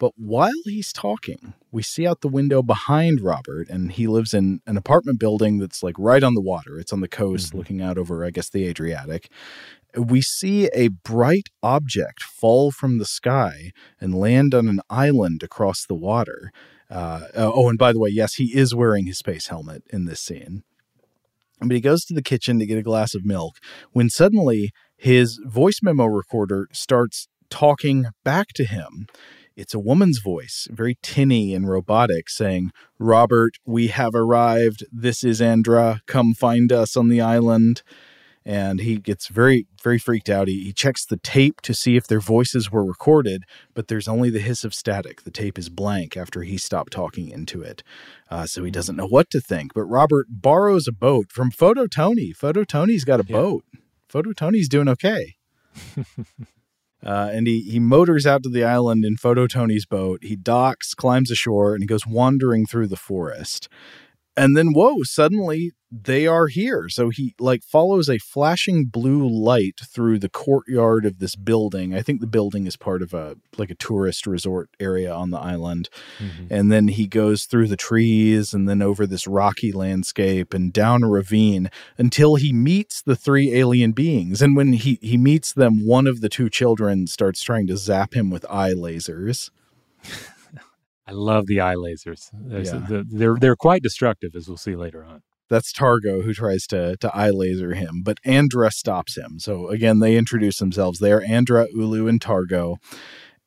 A: But while he's talking, we see out the window behind Robert, and he lives in an apartment building that's like right on the water. It's on the coast, mm-hmm. looking out over, I guess, the Adriatic. We see a bright object fall from the sky and land on an island across the water. Uh, oh, and by the way, yes, he is wearing his space helmet in this scene. But he goes to the kitchen to get a glass of milk when suddenly his voice memo recorder starts talking back to him it's a woman's voice, very tinny and robotic, saying, Robert, we have arrived. This is Andra. Come find us on the island. And he gets very, very freaked out. He, he checks the tape to see if their voices were recorded, but there's only the hiss of static. The tape is blank after he stopped talking into it. Uh, so he doesn't know what to think. But Robert borrows a boat from Photo Tony. Photo Tony's got a yeah. boat. Photo Tony's doing okay. Uh, and he, he motors out to the island in Photo Tony's boat. He docks, climbs ashore, and he goes wandering through the forest and then whoa suddenly they are here. So he like follows a flashing blue light through the courtyard of this building. I think the building is part of a like a tourist resort area on the island. Mm-hmm. and then he goes through the trees and then over this rocky landscape and down a ravine until he meets the three alien beings. And when he he meets them one of the two children starts trying to zap him with eye lasers
C: I love the eye lasers. Yeah. they're they're quite destructive, as we'll see later on.
A: That's Targo who tries to to eye laser him, but Andra stops him. So again, they introduce themselves. They are Andra, Ulu, and Targo.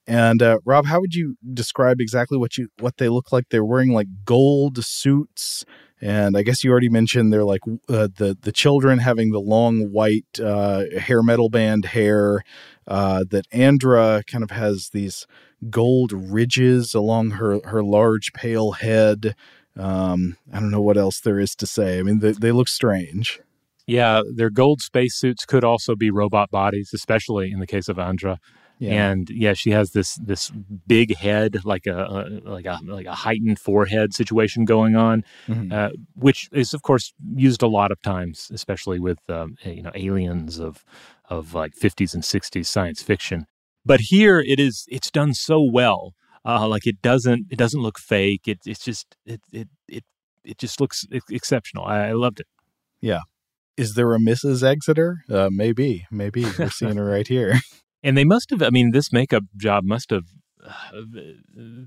A: And uh, Rob, how would you describe exactly what you what they look like? They're wearing like gold suits, and I guess you already mentioned they're like uh, the the children having the long white uh, hair metal band hair. Uh, that Andra kind of has these gold ridges along her her large pale head. Um, I don't know what else there is to say. I mean, they, they look strange.
C: Yeah, their gold spacesuits could also be robot bodies, especially in the case of Andra.
A: Yeah.
C: And yeah, she has this this big head, like a, a like a like a heightened forehead situation going on,
A: Mhm.
C: uh, which is of course used a lot of times, especially with um, you know aliens of of like 50s and 60s science fiction. But here it is it's done so well. Uh, like it doesn't it doesn't look fake. It it's just it it it it just looks ex- exceptional. I, I loved it.
A: Yeah. Is there a Mrs. Exeter? Uh, maybe. Maybe. We're seeing her right here.
C: And they must have, I mean, this makeup job must have uh,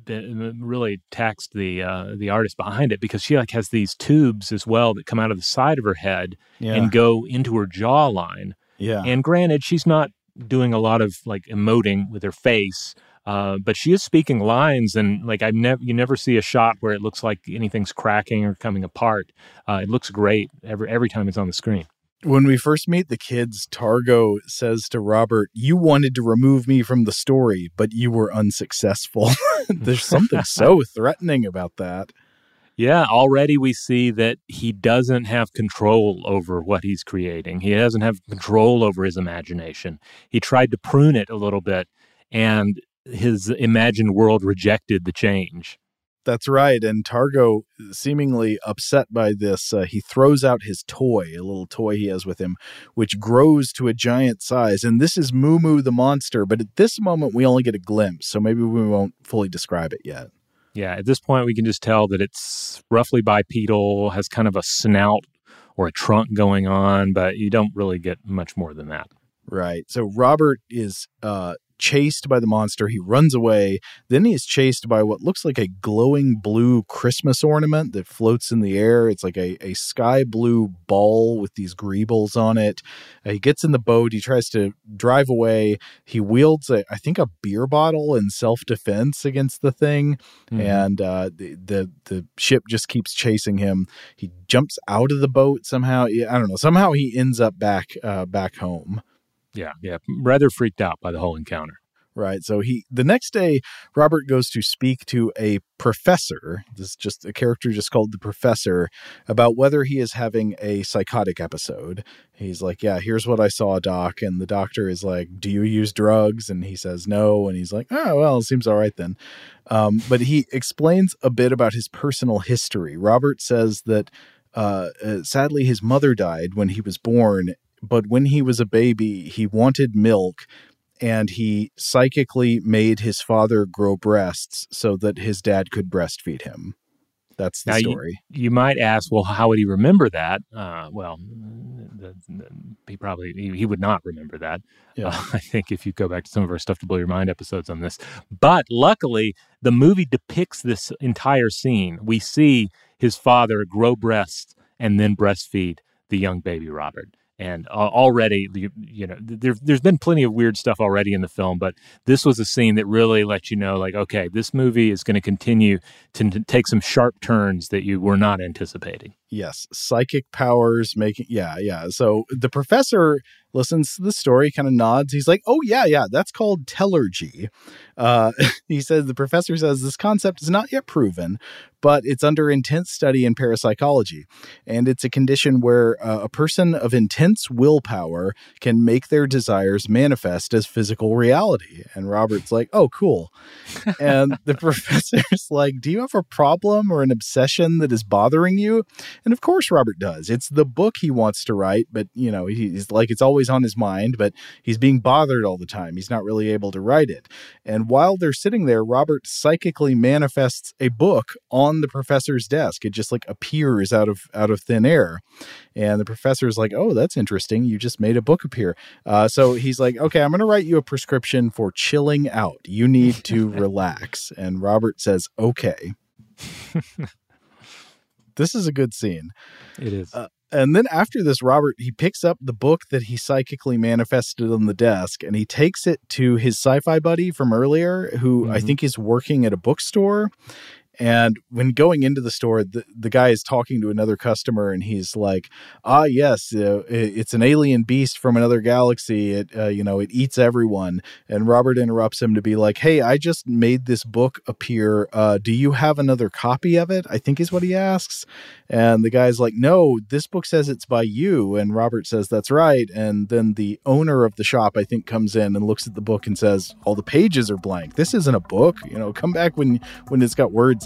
C: been, really taxed the uh, the artist behind it because she like has these tubes as well that come out of the side of her head
A: Yeah.
C: and go into her jawline.
A: yeah.
C: And granted, she's not doing a lot of like emoting with her face, uh, but she is speaking lines. And like I've never, you never see a shot where it looks like anything's cracking or coming apart. Uh, it looks great every every time it's on the screen.
A: When we first meet the kids, Targo says to Robert, You wanted to remove me from the story, but you were unsuccessful. There's something so threatening about that.
C: Yeah, already we see that he doesn't have control over what he's creating. He doesn't have control over his imagination. He tried to prune it a little bit, and his imagined world rejected the change.
A: That's right. And Targo, seemingly upset by this, uh, he throws out his toy, a little toy he has with him, which grows to a giant size. And this is Moo Moo the monster. But at this moment, we only get a glimpse. So maybe we won't fully describe it yet.
C: Yeah, at this point, we can just tell that it's roughly bipedal, has kind of a snout or a trunk going on, but you don't really get much more than that.
A: Right. So Robert is uh, chased by the monster. He runs away. Then he is chased by what looks like a glowing blue Christmas ornament that floats in the air. It's like a, a sky blue ball with these greebles on it. Uh, he gets in the boat. He tries to drive away. He wields, a, I think, a beer bottle in self defense against the thing.
C: Mhm.
A: And uh, the, the the ship just keeps chasing him. He jumps out of the boat somehow. I don't know. Somehow he ends up back uh, back home.
C: Yeah, yeah, rather freaked out by the whole encounter.
A: Right. So he the next day Robert goes to speak to a professor. This is just a character just called the professor about whether he is having a psychotic episode. He's like, "Yeah, here's what I saw, doc." And the doctor is like, "Do you use drugs?" And he says, "No." And he's like, "Oh, well, seems all right then." Um, but he explains a bit about his personal history. Robert says that uh, uh, sadly his mother died when he was born, but when he was a baby, he wanted milk and he psychically made his father grow breasts so that his dad could breastfeed him. That's the
C: Now, you-
A: story.
C: You might ask, well, how would he remember that? Uh, well, the, the- he probably he, he would not remember that.
A: Yeah.
C: Uh, I think if you go back to some of our stuff to blow your mind episodes on this, but luckily the movie depicts this entire scene. We see his father grow breasts and then breastfeed the young baby Robert. And uh, already, you, you know, there, there's been plenty of weird stuff already in the film, but this was a scene that really let you know, like, okay, this movie is going to continue to, take some sharp turns that you were not anticipating.
A: Yes, psychic powers making yeah, yeah. So the professor listens to the story, kind of nods. He's like, "Oh yeah, yeah, that's called telergy." Uh, he says the professor says this concept is not yet proven, but it's under intense study in parapsychology, and it's a condition where uh, a person of intense willpower can make their desires manifest as physical reality. And Robert's like, "Oh, cool." and the professor's like, Do you have a problem or an obsession that is bothering you? And of course, Robert does. It's the book he wants to write, but, you know, he's like, it's always on his mind, but he's being bothered all the time. He's not really able to write it. And while they're sitting there, Robert psychically manifests a book on the professor's desk. It just like appears out of out of thin air. And the professor is like, Oh, that's interesting. You just made a book appear. Uh, so he's like, Okay, I'm going to write you a prescription for chilling out. You need to relax. And Robert says, Okay. this is a good scene.
C: It is.
A: Uh, and then after this, Robert he picks up the book that he psychically manifested on the desk, and he takes it to his sci-fi buddy from earlier, who I
C: Mhm.
A: think is working at a bookstore. And when going into the store, the, the guy is talking to another customer and he's like, ah, yes, uh, it's an alien beast from another galaxy. It, uh, you know, it eats everyone. And Robert interrupts him to be like, hey, I just made this book appear. Uh, do you have another copy of it? I think is what he asks. And the guy's like, no, this book says it's by you. And Robert says, that's right. And then the owner of the shop, I think, comes in and looks at the book and says, all the pages are blank. This isn't a book. You know, come back when, when it's got words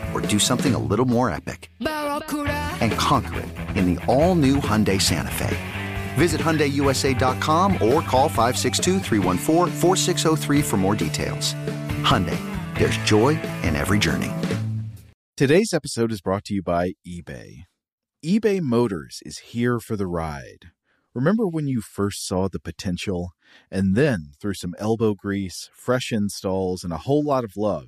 G: or do something a little more epic? And conquer it in the all-new Hyundai Santa Fe. Visit HyundaiUSA.com or call 562 for more details. Hyundai, there's joy in every journey.
A: Today's episode is brought to you by eBay. eBay Motors is here for the ride. Remember when you first saw the potential? And then, through some elbow grease, fresh installs, and a whole lot of love,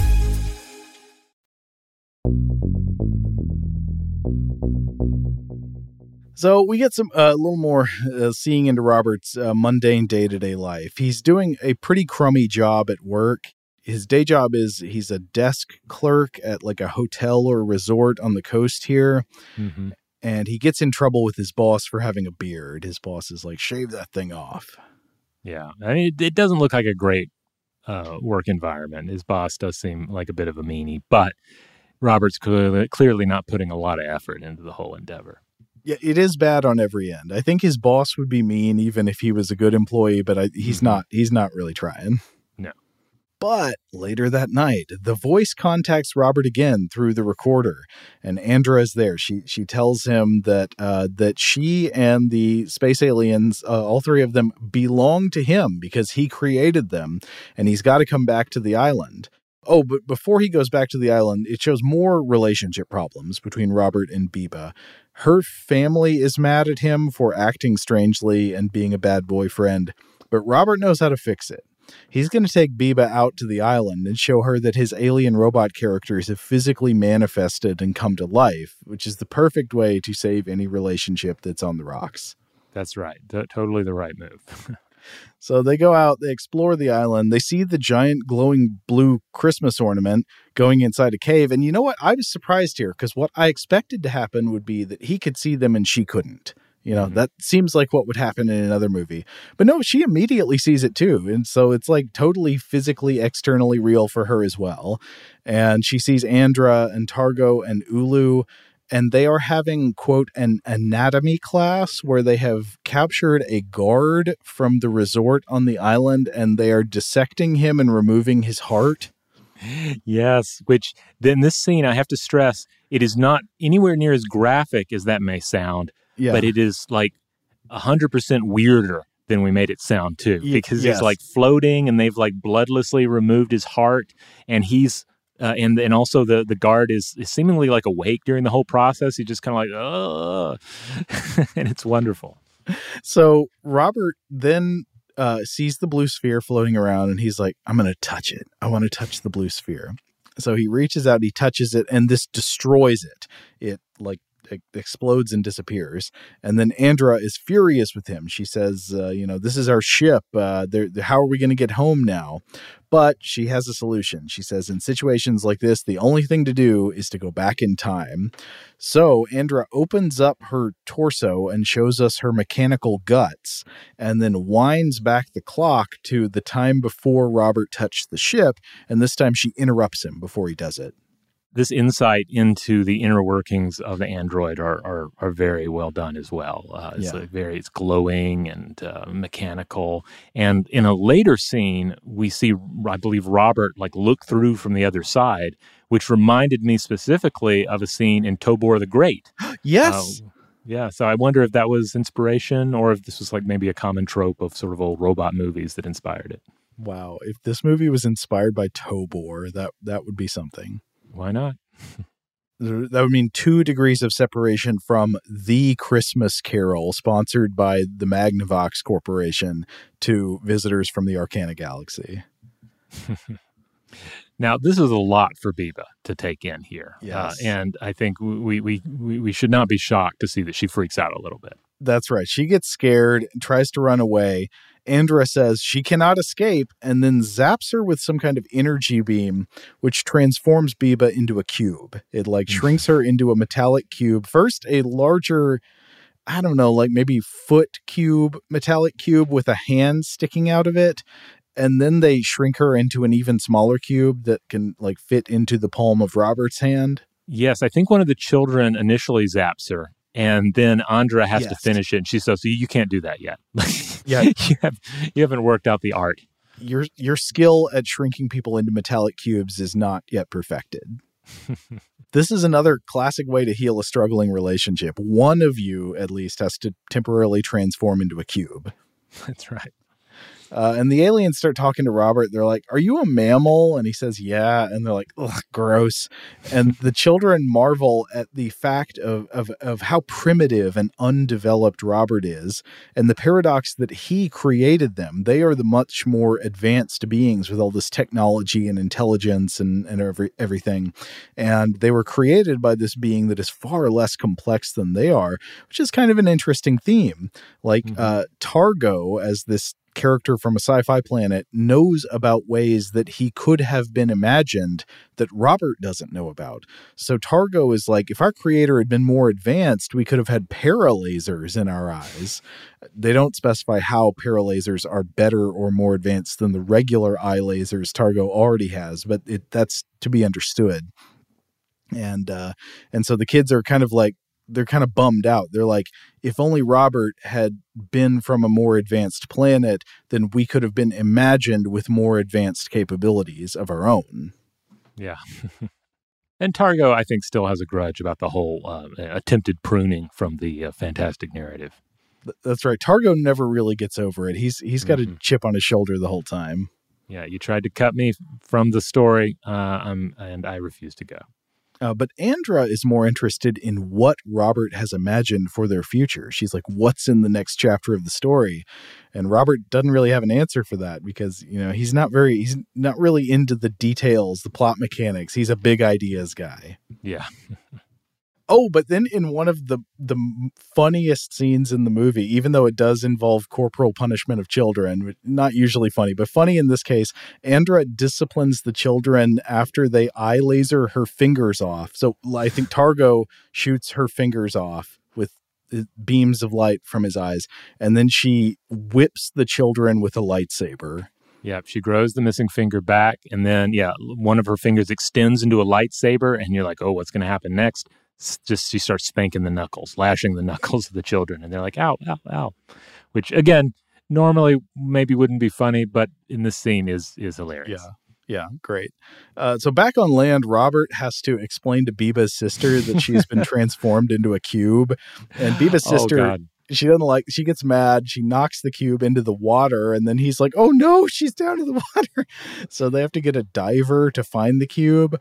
A: So we get some a uh, little more uh, seeing into Robert's uh, mundane day to day life. He's doing a pretty crummy job at work. His day job is he's a desk clerk at like a hotel or resort on the coast here. Mm-hmm. And he gets in trouble with his boss for having a beard. His boss is like, shave that thing off.
C: Yeah. I mean, it, it doesn't look like a great uh, work environment. His boss does seem like a bit of a meanie, but Robert's clearly, clearly not putting a lot of effort into the whole endeavor
A: yeah, it is bad on every end. I think his boss would be mean even if he was a good employee, but I, he's mm-hmm. not. He's not really trying.
C: No.
A: But later that night, the voice contacts Robert again through the recorder, and Andra is there. She she tells him that uh, that she and the space aliens, uh, all three of them, belong to him because he created them, and he's got to come back to the island. Oh, but before he goes back to the island, it shows more relationship problems between Robert and Biba. Her family is mad at him for acting strangely and being a bad boyfriend, but Robert knows how to fix it. He's going to take Biba out to the island and show her that his alien robot characters have physically manifested and come to life, which is the perfect way to save any relationship that's on the rocks.
C: That's right. T- totally the right move.
A: So they go out, they explore the island, they see the giant glowing blue Christmas ornament going inside a cave. And you know what? I was surprised here because what I expected to happen would be that he could see them and she couldn't. You know, mm-hmm. that seems like what would happen in another movie. But no, she immediately sees it too. And so it's like totally physically, externally real for her as well. And she sees Andra and Targo and Ulu and they are having quote an anatomy class where they have captured a guard from the resort on the island and they are dissecting him and removing his heart
C: yes which then this scene i have to stress it is not anywhere near as graphic as that may sound
A: yeah.
C: but it is like 100% weirder than we made it sound too because
A: yes.
C: he's like floating and they've like bloodlessly removed his heart and he's uh, and and also the the guard is, seemingly like awake during the whole process. He's just kind of like, oh, and it's wonderful.
A: So Robert then uh, sees the blue sphere floating around, and he's like, "I'm going to touch it. I want to touch the blue sphere." So he reaches out, he touches it, and this destroys it. It like explodes and disappears. And then Andra is furious with him. She says, uh, "You know, this is our ship. Uh, how are we going to get home now?" But she has a solution. She says, "In situations like this, the only thing to do is to go back in time." So Andra opens up her torso and shows us her mechanical guts, and then winds back the clock to the time before Robert touched the ship. And this time she interrupts him before he does it
C: this insight into the inner workings of the android are are, are very well done as well. Uh, it's
A: yeah.
C: very it's glowing and uh, mechanical. And in a later scene, we see I believe Robert like look through from the other side, which reminded me specifically of a scene in Tobor the Great.
A: yes.
C: Uh, yeah, so I wonder if that was inspiration or if this was like maybe a common trope of sort of old robot movies that inspired it.
A: Wow, if this movie was inspired by Tobor, that that would be something.
C: Why not?
A: that would mean two degrees of separation from the Christmas Carol, sponsored by the Magnavox Corporation, to visitors from the Arkana Galaxy.
C: now, this is a lot for Biba to take in here,
A: yes.
C: uh, and I think we, we we we should not be shocked to see that she freaks out a little bit.
A: That's right. She gets scared, and tries to run away, Andra says she cannot escape and then zaps her with some kind of energy beam, which transforms Biba into a cube. It like hmm. shrinks her into a metallic cube. First, a larger, I don't know, like maybe foot cube, metallic cube with a hand sticking out of it. And then they shrink her into an even smaller cube that can like fit into the palm of Robert's hand.
C: Yes, I think one of the children initially zaps her and then Andra has
A: yes.
C: to finish it. And she says, so "You can't do that yet.
A: yeah,
C: you have you haven't worked out the art.
A: Your your skill at shrinking people into metallic cubes is not yet perfected." this is another classic way to heal a struggling relationship. One of you, at least, has to temporarily transform into a cube.
C: That's right.
A: Uh, and the aliens start talking to Robert. They're like, Are you a mammal? And he says, Yeah. And they're like, gross. And the children marvel at the fact of, of, of how primitive and undeveloped Robert is and the paradox that he created them. They are the much more advanced beings with all this technology and intelligence and, and every, everything. And they were created by this being that is far less complex than they are, which is kind of an interesting theme. Like mm-hmm. uh, Targo, as this character from a sci-fi planet knows about ways that he could have been imagined that Robert doesn't know about. So Targo is like if our creator had been more advanced, we could have had paralasers in our eyes. They don't specify how paralasers are better or more advanced than the regular eye lasers Targo already has, but it, that's to be understood. And uh and so the kids are kind of like they're kind of bummed out. They're like, if only Robert had been from a more advanced planet, then we could have been imagined with more advanced capabilities of our own.
C: Yeah. and Targo, I think, still has a grudge about the whole uh, attempted pruning from the uh, fantastic narrative.
A: That's right. Targo never really gets over it. He's he's got mm-hmm. a chip on his shoulder the whole time.
C: Yeah, you tried to cut me from the story, uh, and I refuse to go.
A: Uh, but Andra is more interested in what Robert has imagined for their future. She's like, what's in the next chapter of the story? And Robert doesn't really have an answer for that because, you know, he's not very, he's not really into the details, the plot mechanics. He's a big ideas guy.
C: Yeah.
A: Oh, but then in one of the the funniest scenes in the movie, even though it does involve corporal punishment of children, not usually funny, but funny in this case, Andra disciplines the children after they eye laser her fingers off. So I think Targo shoots her fingers off with uh, beams of light from his eyes, and then she whips the children with a lightsaber.
C: Yeah, she grows the missing finger back, and then yeah, one of her fingers extends into a lightsaber, and you're like, oh, what's going to happen next? Just she starts spanking the knuckles, lashing the knuckles of the children, and they're like, "Ow, ow, ow," which again, normally maybe wouldn't be funny, but in this scene is is hilarious.
A: Yeah. Yeah, great. Uh, so back on land, Robert has to explain to Biba's sister that she's been transformed into a cube, and Biba's
C: Oh,
A: sister
C: God.
A: she doesn't like. She gets mad. She knocks the cube into the water, and then he's like, "Oh no, she's down in the water!" So they have to get a diver to find the cube.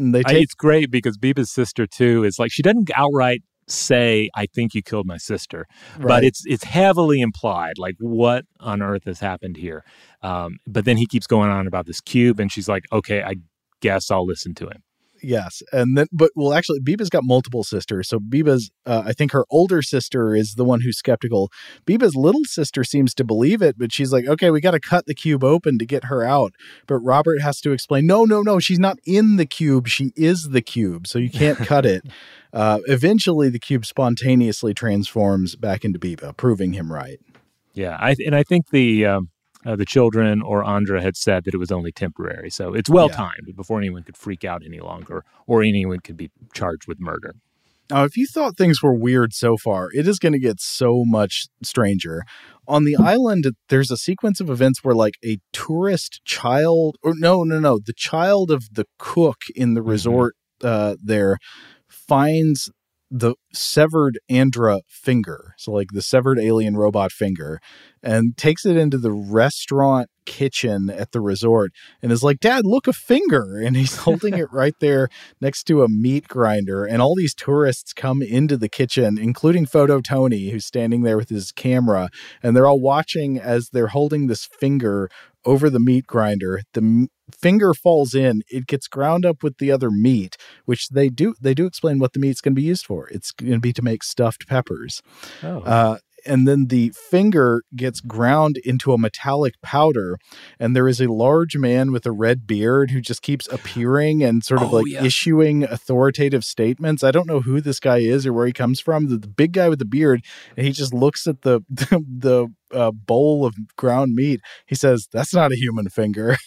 A: And they
C: I- it's great because Biba's sister too is like she doesn't outright say I think you killed my sister,
A: Right.
C: but it's it's heavily implied like what on earth has happened here. Um, but then he keeps going on about this cube, and she's like, okay, I guess I'll listen to him.
A: Yes, and then but well, actually, Biba's got multiple sisters. So Biba's, uh, I think her older sister is the one who's skeptical. Biba's little sister seems to believe it, but she's like, "Okay, we got to cut the cube open to get her out." But Robert has to explain, "No, no, no, she's not in the cube. She is the cube, so you can't cut it." Uh, eventually, the cube spontaneously transforms back into Biba, proving him right.
C: Yeah, I and I think the um, uh, the children or Andra had said that it was only temporary, so it's well timed before anyone could freak out any longer or anyone could be charged with murder.
A: Now, if you thought things were weird so far, it is going to get so much stranger. On the island, there's a sequence of events where, like, a tourist child, or no, no, no, the child of the cook in the resort uh, there finds the severed Andra finger. So, like, the severed alien robot finger, and takes it into the restaurant kitchen at the resort and is like, Dad, look, a finger. And he's holding it right there next to a meat grinder. And all these tourists come into the kitchen, including Photo Tony, who's standing there with his camera. And they're all watching as they're holding this finger over the meat grinder. The m- finger falls in, it gets ground up with the other meat, which they do they do explain what the meat's going to be used for. It's going to be to make stuffed peppers.
C: Oh.
A: Uh, and then the finger gets ground into a metallic powder and there is a large man with a red beard who just keeps appearing and sort of
C: Oh,
A: like
C: yeah.
A: issuing authoritative statements i don't know who this guy is or where he comes from the, the big guy with the beard and he just looks at the the, uh, bowl of ground meat he says that's not a human finger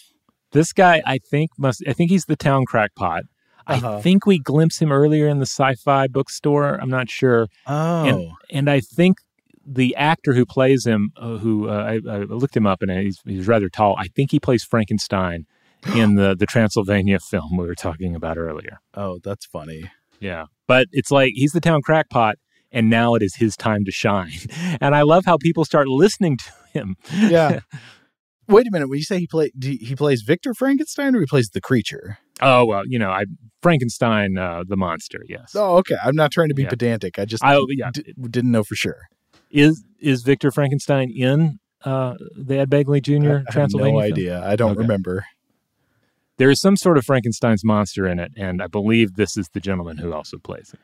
C: This guy, I think, must. I think he's the town crackpot.
A: Uh-huh.
C: I think we glimpsed him earlier in the sci-fi bookstore. I'm not sure.
A: oh
C: And, and I think the actor who plays him, uh, who uh, I, I looked him up and he's, he's rather tall. I think he plays Frankenstein in the the Transylvania film we were talking about earlier.
A: oh that's funny
C: Yeah, but it's like he's the town crackpot, and now it is his time to shine. And I love how people start listening to him.
A: yeah wait a minute when you say he play do- he plays victor frankenstein or he plays the creature
C: Oh well, you know, I Frankenstein, uh, the monster. Yes.
A: Oh, okay. I'm not trying to be
C: Yeah.
A: pedantic. I just
C: I- yeah.
A: d- didn't know for sure.
C: Is is Victor Frankenstein in uh, the Ed Begley Jr.
A: I have
C: Transylvania?
A: no
C: film?
A: idea. I don't
C: Okay.
A: remember.
C: There is some sort of Frankenstein's monster in it, and I believe this is the gentleman who also plays it.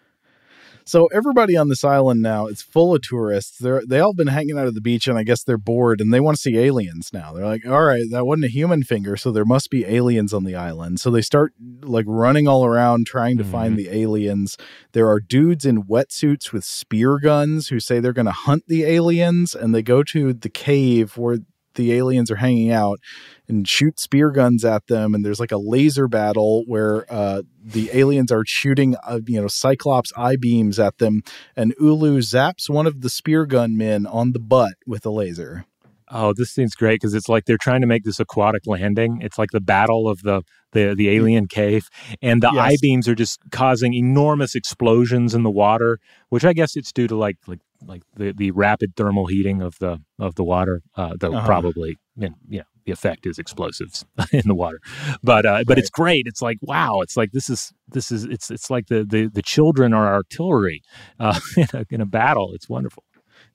A: So everybody on this island now, it's full of tourists. They're they all been hanging out at the beach, and I guess they're bored and they want to see aliens now. They're like, all right, that wasn't a human finger, so there must be aliens on the island. So they start like running all around trying to find mm-hmm. the aliens. There are dudes in wetsuits with spear guns who say they're going to hunt the aliens, and they go to the cave where the aliens are hanging out and shoot spear guns at them and there's like a laser battle where uh, the aliens are shooting uh, you know cyclops eye beams at them and ulu zaps one of the spear gun men on the butt with a laser
C: Oh, this seems great because it's like they're trying to make this aquatic landing. It's like the battle of the the, the alien cave, and the
A: Yes.
C: I beams are just causing enormous explosions in the water, which I guess it's due to like like like the, the rapid thermal heating of the of the water. Uh, though
A: Uh-huh.
C: probably you know, the effect is explosives in the water, but uh, but it's great. It's like wow. It's like this is this is it's it's like the the, the children are artillery uh, in, a, in a battle. It's wonderful.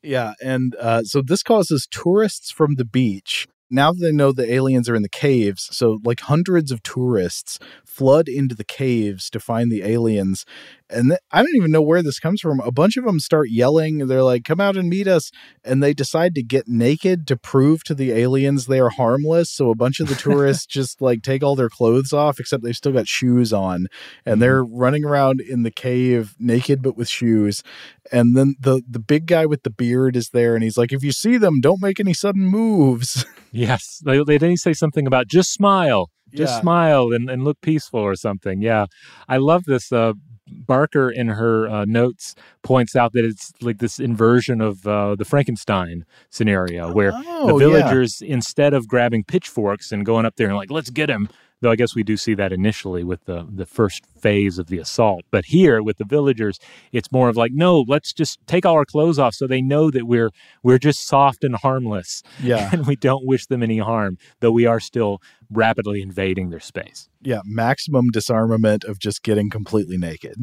A: yeah and uh, so this causes tourists from the beach now that they know the aliens are in the caves so like hundreds of tourists flood into the caves to find the aliens and th- i don't even know where this comes from a bunch of them start yelling they're like come out and meet us and they decide to get naked to prove to the aliens they are harmless so a bunch of the tourists just like take all their clothes off except they've still got shoes on and they're running around in the cave naked but with shoes and then the the big guy with the beard is there and he's like if you see them don't make any sudden moves
C: Yes, they they didn't say something about just smile, just
A: Yeah.
C: smile and, and look peaceful or something. Yeah, I love this uh, Barker in her uh, notes points out that it's like this inversion of uh, the Frankenstein scenario, where
A: Oh,
C: the
A: yeah.
C: villagers, instead of grabbing pitchforks and going up there and like, let's get him. Though I guess we do see that initially with the the first phase of the assault, but here with the villagers, it's more of like, no, let's just take all our clothes off so they know that we're we're just soft and harmless,
A: Yeah.
C: and we don't wish them any harm, though we are still rapidly invading their space.
A: Yeah, maximum disarmament of just getting completely naked.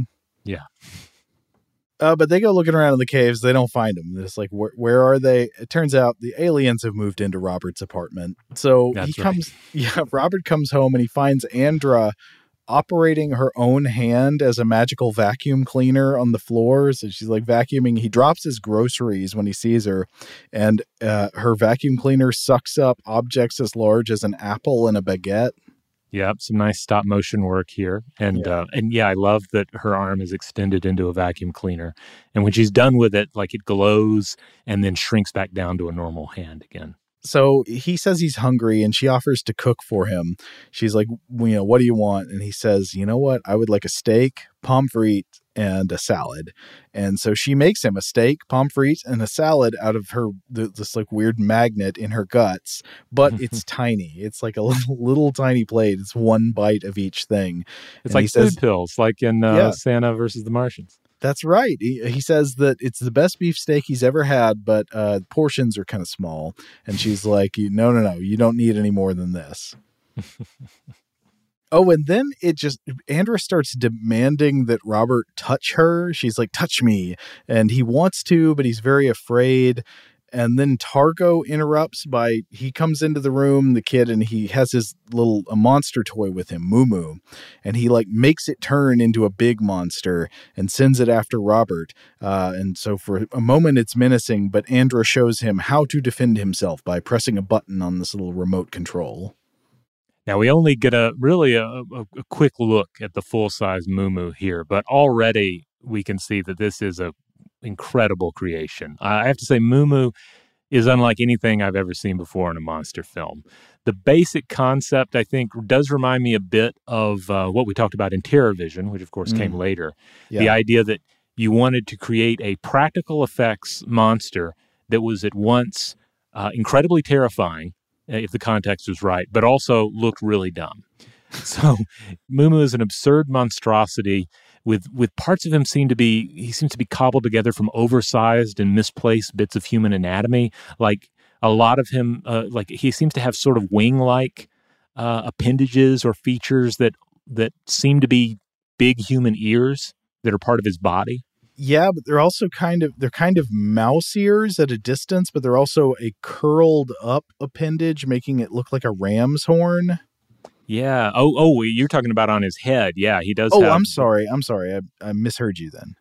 C: Yeah.
A: Uh, but they go looking around in the caves. They don't find them. It's like, where, where are they? It turns out the aliens have moved into Robert's apartment. So
C: That's
A: he
C: right.
A: comes, yeah, Robert comes home and he finds Andra operating her own hand as a magical vacuum cleaner on the floors. And she's like vacuuming. He drops his groceries when he sees her, and uh, her vacuum cleaner sucks up objects as large as an apple and a baguette.
C: Yeah, some nice stop motion work here, and
A: Yeah.
C: uh, and yeah, I love that her arm is extended into a vacuum cleaner, and when she's done with it, like it glows and then shrinks back down to a normal hand again.
A: So he says he's hungry and she offers to cook for him. She's like, you know, what do you want? And he says, you know what? I would like a steak, pommes frites, and a salad. And so she makes him a steak, pommes frites, and a salad out of her th- this like weird magnet in her guts, but it's tiny. It's like a little, little tiny plate. It's one bite of each thing.
C: It's
A: And
C: like
A: says-
C: pills, like in uh,
A: Yeah.
C: Santa versus the Martians.
A: That's right. He, he says that it's the best beef steak he's ever had, but uh, portions are kind of small. And she's like, no, no, no, you don't need any more than this. oh, and then it just, Andra starts demanding that Robert touch her. She's like, touch me. And he wants to, but he's very afraid. And then Targo interrupts by he comes into the room, the kid, and he has his little a monster toy with him, Moo Moo, and he like makes it turn into a big monster and sends it after Robert. Uh, and so for a moment it's menacing, but Andra shows him how to defend himself by pressing a button on this little remote control.
C: Now we only get a really a, a, a quick look at the full size Moo here, but already we can see that this is a incredible creation. I have to say, Moo is unlike anything I've ever seen before in a monster film. The basic concept, I think, does remind me a bit of uh, what we talked about in TerrorVision, which of course came
A: Mm.
C: later.
A: Yeah.
C: The idea that you wanted to create a practical effects monster that was at once uh, incredibly terrifying, if the context was right, but also looked really dumb. So Moo is an absurd monstrosity with with parts of him seem to be he seems to be cobbled together from oversized and misplaced bits of human anatomy. Like a lot of him, uh, like he seems to have sort of wing like uh, appendages or features that that seem to be big human ears that are part of his body.
A: Yeah, but they're also kind of they're kind of mouse ears at a distance, but they're also a curled up appendage, making it look like a ram's horn.
C: Yeah. Oh, oh, you're talking about on his head. Yeah, he does.
A: Oh,
C: have,
A: I'm sorry. I'm sorry. I, I misheard you then.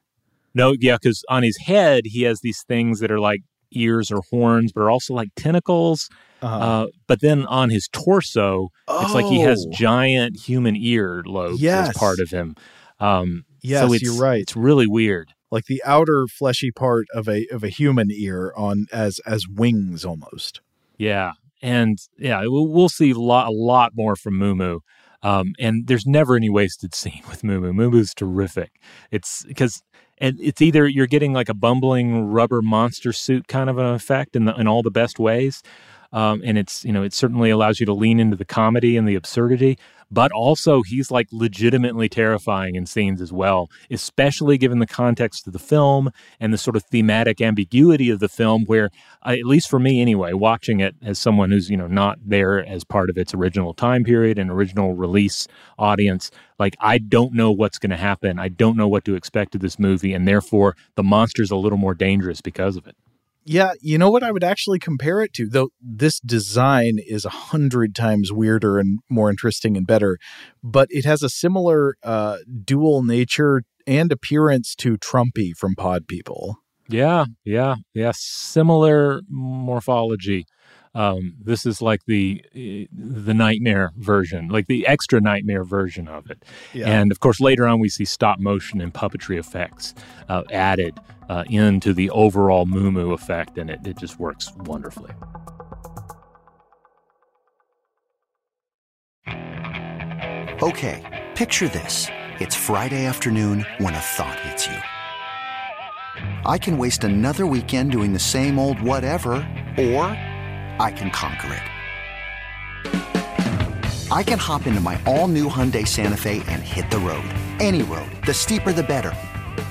C: No, yeah, because on his head he has these things that are like ears or horns, but are also like tentacles.
A: Uh-huh.
C: Uh, but then on his torso, it's like he has
A: Oh.
C: giant human ear lobes
A: Yes.
C: as part of him. Um,
A: Yes,
C: so
A: you're right.
C: It's really weird.
A: Like the outer fleshy part of a of a human ear on as as wings almost.
C: Yeah, and yeah, we'll, we'll see a lot, a lot more from Moo Um, and there's never any wasted scene with. Moo Moo's terrific. It's because and it's either you're getting like a bumbling rubber monster suit kind of an effect in the, in all the best ways, um, and it's you know it certainly allows you to lean into the comedy and the absurdity, but also he's like legitimately terrifying in scenes as well, especially given the context of the film and the sort of thematic ambiguity of the film, where uh, at least for me anyway, watching it as someone who's you know not there as part of its original time period and original release audience, like I don't know what's going to happen. I don't know what to expect of this movie, and therefore the monster's a little more dangerous because of it.
A: Yeah, you know what I would actually compare it to, though this design is a hundred times weirder and more interesting and better, but it has a similar uh, dual nature and appearance to Trumpy from Pod People.
C: Yeah, yeah, yeah. Similar morphology. Um, this is like the eh, the nightmare version, like the extra nightmare version of it.
A: Yeah.
C: And of course, later on, we see stop motion and puppetry effects uh, added uh, into the overall Moo Moo effect, and it, it just works wonderfully.
G: Okay, picture this. it's Friday afternoon when a thought hits you. I can waste another weekend doing the same old whatever, or I can conquer it. I can hop into my all new Hyundai Santa Fe and hit the road. Any road. The steeper, the better.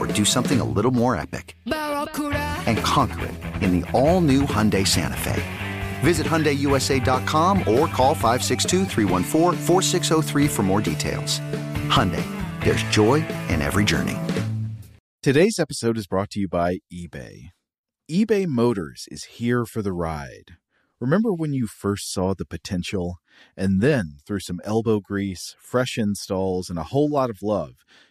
G: or do something a little more epic? And conquer it in the all new Hyundai Santa Fe. Visit HyundaiUSA.com or call 562 for more details. Hyundai, there's joy in every journey.
A: Today's episode is brought to you by eBay. eBay Motors is here for the ride. Remember when you first saw the potential? And then, through some elbow grease, fresh installs, and a whole lot of love,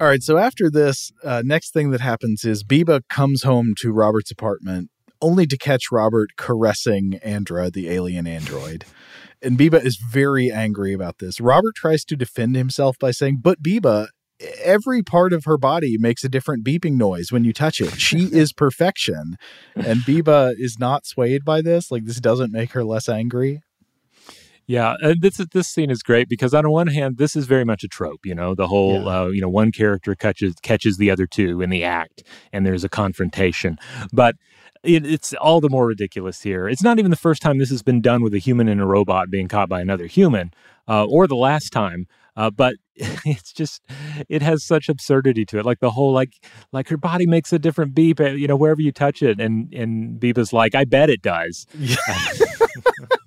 A: All right, so after this, uh, next thing that happens is Biba comes home to Robert's apartment only to catch Robert caressing Andra, the alien android. And Biba is very angry about this. Robert tries to defend himself by saying, But Biba, every part of her body makes a different beeping noise when you touch it. She is perfection. And Biba is not swayed by this. Like, this doesn't make her less angry.
C: Yeah, and this this scene is great because on one hand, this is very much a trope. You know, the whole yeah. uh, you know one character catches catches the other two in the act, and there's a confrontation. But it, it's all the more ridiculous here. It's not even the first time this has been done with a human and a robot being caught by another human, uh, or the last time. Uh, but it's just it has such absurdity to it like the whole like like her body makes a different beep uh, you know wherever you touch it and and biba's like i bet it does yeah.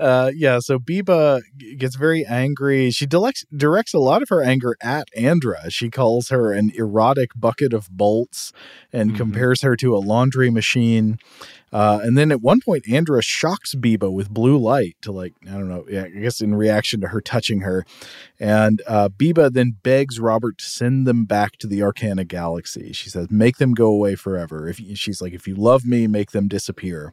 A: uh, yeah, so Biba gets very angry. She directs directs a lot of her anger at Andra. She calls her an erotic bucket of bolts and mm-hmm. compares her to a laundry machine. Uh, and then at one point, Andra shocks Biba with blue light to like I don't know, yeah, I guess in reaction to her touching her. And uh, Biba then begs Robert to send them back to the Arkana galaxy. She says, "Make them go away forever." If she's like, "If you love me, make them disappear."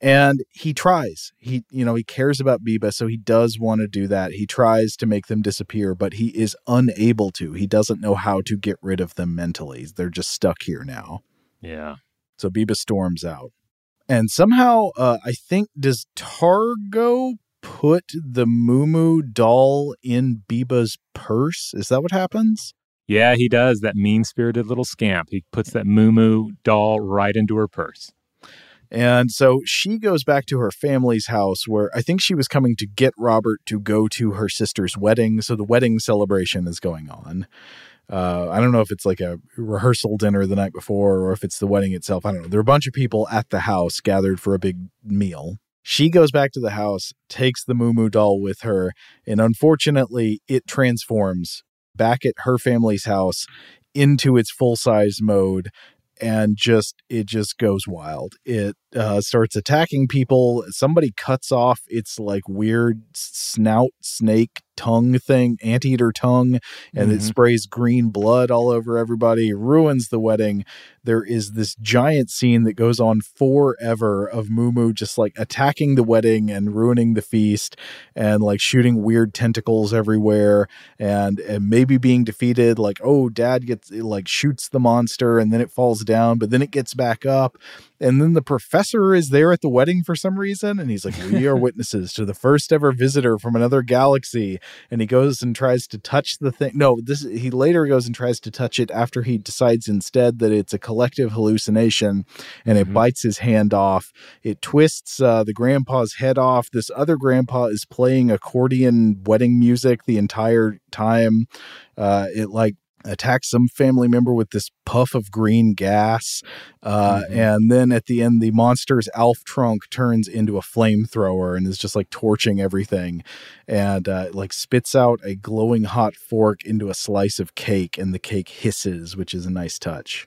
A: And he tries. He, you know, he cares about Biba, so he does want to do that. He tries to make them disappear, but he is unable to. He doesn't know how to get rid of them mentally. They're just stuck here now.
C: Yeah.
A: So Biba storms out. And somehow, uh, I think, does Targo put the Moo doll in Biba's purse? Is that what happens?
C: Yeah, he does. That mean spirited little scamp. He puts that Moo doll right into her purse.
A: And so she goes back to her family's house where I think she was coming to get Robert to go to her sister's wedding. So the wedding celebration is going on. Uh, I don't know if it's like a rehearsal dinner the night before or if it's the wedding itself. I don't know. There are a bunch of people at the house gathered for a big meal. She goes back to the house, takes the Moo doll with her, and unfortunately, it transforms back at her family's house into its full size mode and just it just goes wild. It uh, starts attacking people. Somebody cuts off its like weird snout snake tongue thing, anteater tongue, and
C: Mhm.
A: it sprays green blood all over everybody, ruins the wedding. There is this giant scene that goes on forever of Mumu just like attacking the wedding and ruining the feast and like shooting weird tentacles everywhere and, and maybe being defeated. Like, oh, dad gets like shoots the monster and then it falls down, but then it gets back up. And then the professor is there at the wedding for some reason. And he's like, We are witnesses to the first ever visitor from another galaxy. And he goes and tries to touch the thing. No, this he later goes and tries to touch it after he decides instead that it's a collective hallucination and it bites his hand off. It twists uh, the grandpa's head off. This other grandpa is playing accordion wedding music the entire time. Uh, it like attacks some family member with this puff of green gas. Uh, And then at the end, the monster's Alf trunk turns into a flamethrower and is just like torching everything and uh, like spits out a glowing hot fork into a slice of cake and the cake hisses, which is a nice touch.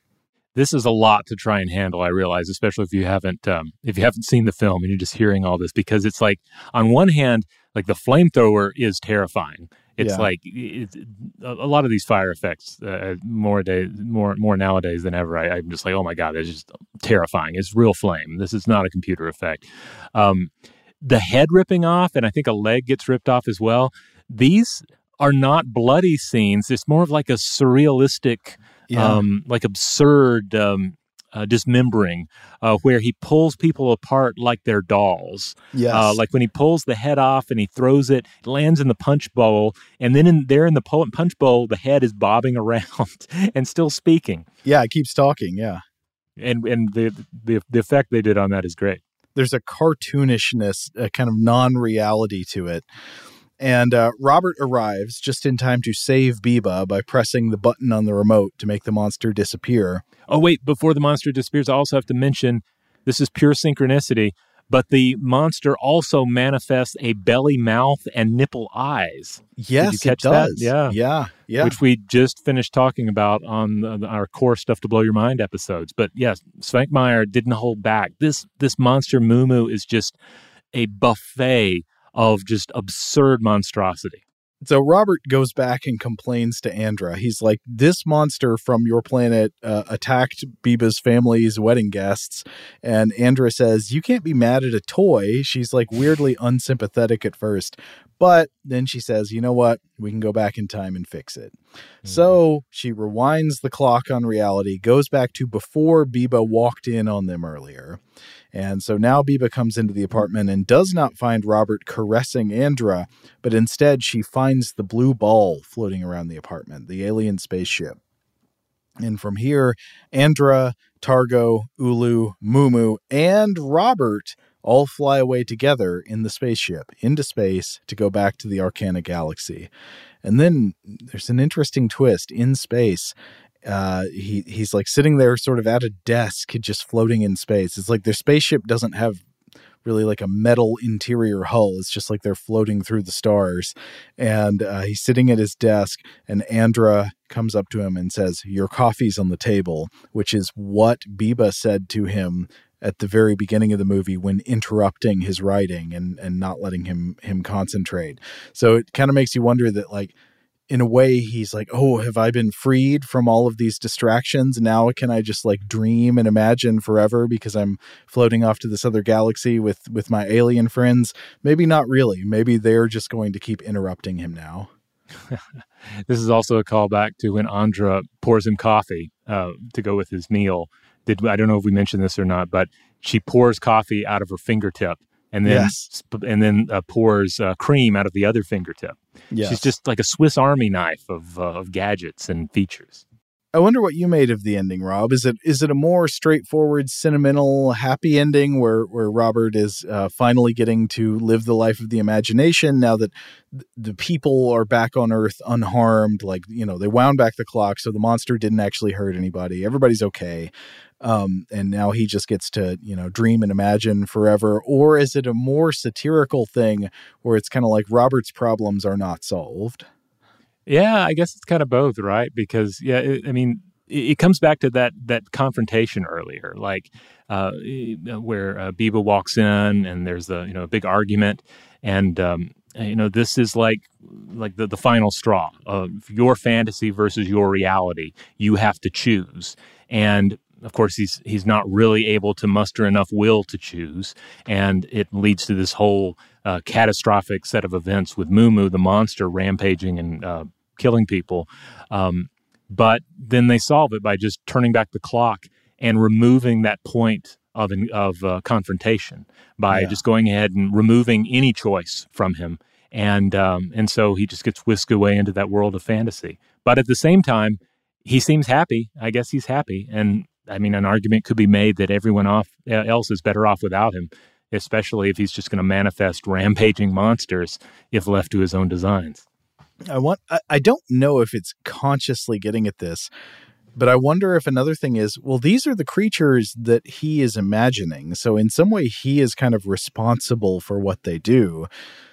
C: this is a lot to try and handle i realize especially if you haven't um, if you haven't seen the film and you're just hearing all this because it's like on one hand like the flamethrower is terrifying it's
A: Yeah.
C: like it's, a a lot of these fire effects uh, more day more more nowadays than ever I, i'm just like oh my god it's just terrifying it's real flame this is not a computer effect um, the head ripping off and i think a leg gets ripped off as well these are not bloody scenes it's more of like a surrealistic
A: Yeah.
C: um, like absurd um, uh, dismembering, uh, where he pulls people apart like they're dolls.
A: Yes.
C: Uh, like when he pulls the head off and he throws it, it lands in the punch bowl, and then in there in the punch bowl, the head is bobbing around and still speaking.
A: Yeah, it keeps talking. Yeah.
C: And and the the the effect they did on that is great.
A: there's a cartoonishness, a kind of non-reality to it. And uh, Robert arrives just in time to save Biba by pressing the button on the remote to make the monster disappear.
C: Oh wait, before the monster disappears, I also have to mention this is pure synchronicity. But the monster also manifests a belly mouth and nipple eyes. Did
A: Yes,
C: you catch
A: it does.
C: that? Yeah,
A: Yeah, yeah.
C: Which we just finished talking about on the, our core stuff to blow your mind episodes. But yes, Svankmajer didn't hold back. This this monster Mumu is just a buffet of just absurd monstrosity.
A: So Robert goes back and complains to Andra. He's like, "This monster from your planet uh, attacked Biba's family's wedding guests," and Andra says, "You can't be mad at a toy." She's like weirdly unsympathetic at first, but then she says, "You know what? We can go back in time and fix it." Hmm. So she rewinds the clock on reality, goes back to before Biba walked in on them earlier. And so now Biba comes into the apartment and does not find Robert caressing Andra, but instead she finds the blue ball floating around the apartment, the alien spaceship. And from here, Andra, Targo, Ulu, Mumu, and Robert all fly away together in the spaceship into space to go back to the Arkana galaxy. And then there's an interesting twist in space. Uh, he he's like sitting there, sort of at a desk, just floating in space. It's like their spaceship doesn't have really like a metal interior hull. It's just like they're floating through the stars. And uh, he's sitting at his desk, and Andra comes up to him and says, "Your coffee's on the table," which is what Biba said to him at the very beginning of the movie when interrupting his writing and and not letting him him concentrate. So it kind of makes you wonder that like in a way he's like oh have i been freed from all of these distractions now can i just like dream and imagine forever because i'm floating off to this other galaxy with with my alien friends maybe not really maybe they're just going to keep interrupting him now
C: This is also a callback to when Andra pours him coffee uh, to go with his meal. Did I don't know if we mentioned this or not, but she pours coffee out of her fingertip and then
A: Yes.
C: sp- and then uh, pours uh, cream out of the other fingertip.
A: Yes.
C: She's just like a Swiss Army knife of uh, of gadgets and features.
A: I wonder what you made of the ending, Rob. Is it is it a more straightforward, sentimental, happy ending where where Robert is uh, finally getting to live the life of the imagination now that th- the people are back on Earth unharmed? Like you know, they wound back the clock, so the monster didn't actually hurt anybody. Everybody's okay, um, and now he just gets to you know dream and imagine forever. Or is it a more satirical thing where it's kind of like Robert's problems are not solved?
C: Yeah, I guess it's kind of both, right? Because yeah, it, I mean, it, comes back to that that confrontation earlier, like uh, where uh, Biba walks in and there's a you know a big argument, and um, you know this is like like the, the final straw of your fantasy versus your reality. You have to choose, and of course he's he's not really able to muster enough will to choose, and it leads to this whole uh, catastrophic set of events with Mumu the monster rampaging and uh, killing people. Um, but then they solve it by just turning back the clock and removing that point of of uh, confrontation by yeah. just going ahead and removing any choice from him, and um, and so he just gets whisked away into that world of fantasy. But at the same time, he seems happy. I guess he's happy, and I mean, an argument could be made that everyone off, else is better off without him, especially if he's just going to manifest rampaging monsters if left to his own designs.
A: I want. I, I don't know if it's consciously getting at this, but I wonder if another thing is, well, these are the creatures that he is imagining. So in some way, he is kind of responsible for what they do.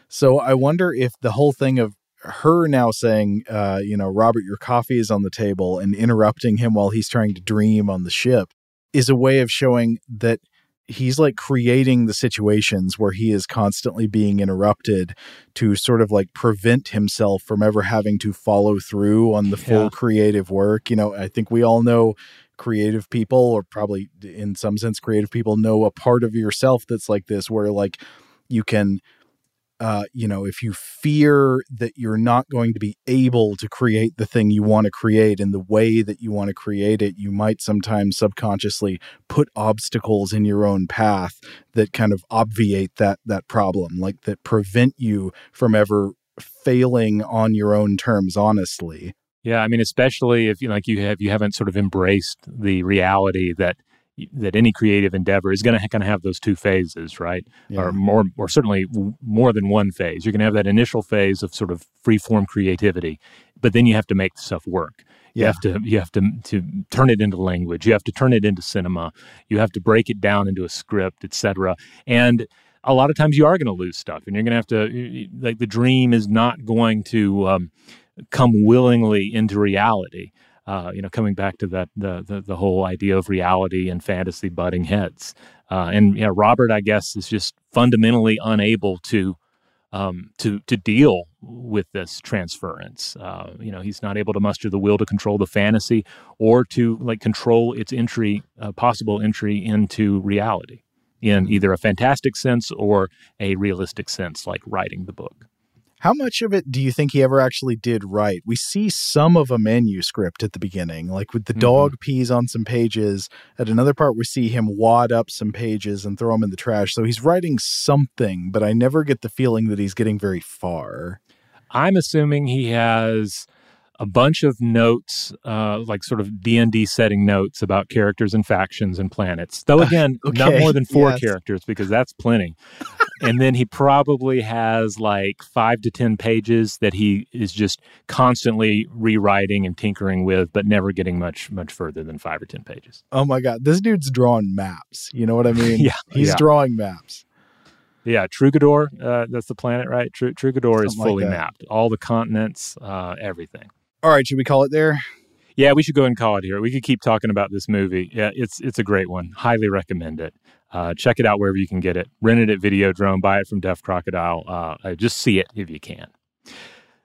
A: So I wonder if the whole thing of her now saying, uh, you know, Robert, your coffee is on the table and interrupting him while he's trying to dream on the ship is a way of showing that he's like creating the situations where he is constantly being interrupted to sort of like prevent himself from ever having to follow through on the full yeah. creative work. You know, I think we all know creative people, or probably in some sense, creative people know a part of yourself that's like this, where like you can uh, you know, if you fear that you're not going to be able to create the thing you want to create in the way that you want to create it, you might sometimes subconsciously put obstacles in your own path that kind of obviate that that problem, like that prevent you from ever failing on your own terms honestly.
C: Yeah, I mean, especially if you like you have you haven't sort of embraced the reality that that any creative endeavor is going to kind of have those two phases, right? Yeah. Or more, or certainly more than one phase. You're going to have that initial phase of sort of free form creativity, but then you have to make stuff work. You yeah. have to you have to to turn it into language. You have to turn it into cinema. You have to break it down into a script, etc. And a lot of times you are going to lose stuff, and you're going to have to like the dream is not going to um, come willingly into reality uh, you know, coming back to that the, the, the whole idea of reality and fantasy butting heads. Uh, and you know, Robert, I guess, is just fundamentally unable to um, to to deal with this transference. Uh, you know, he's not able to muster the will to control the fantasy or to like control its entry, uh, possible entry into reality in either a fantastic sense or a realistic sense, like writing the book.
A: How much of it do you think he ever actually did right? We see some of a manuscript at the beginning, like with the mm-hmm. dog pees on some pages. At another part, we see him wad up some pages and throw them in the trash. So he's writing something, but I never get the feeling that he's getting very far.
C: I'm assuming he has a bunch of notes, uh, like sort of D and D setting notes about characters and factions and planets. Though again, okay. not more than four yes. characters because that's plenty and then he probably has like five to 10 pages that he is just constantly rewriting and tinkering with, but never getting much, much further than five or 10 pages.
A: Oh my God. This dude's drawing maps. You know what I mean?
C: yeah.
A: He's
C: yeah.
A: drawing maps.
C: Yeah, Trugador, uh, that's the planet, right? Tr- Trugador is fully like mapped. All the continents, uh, everything.
A: All right, should we call it there?
C: Yeah, we should go and call it here. We could keep talking about this movie. Yeah, it's it's a great one. Highly recommend it. Uh, check it out wherever you can get it. Rent it at Videodrome. Buy it from Deaf Crocodile. Uh, just see it if you can.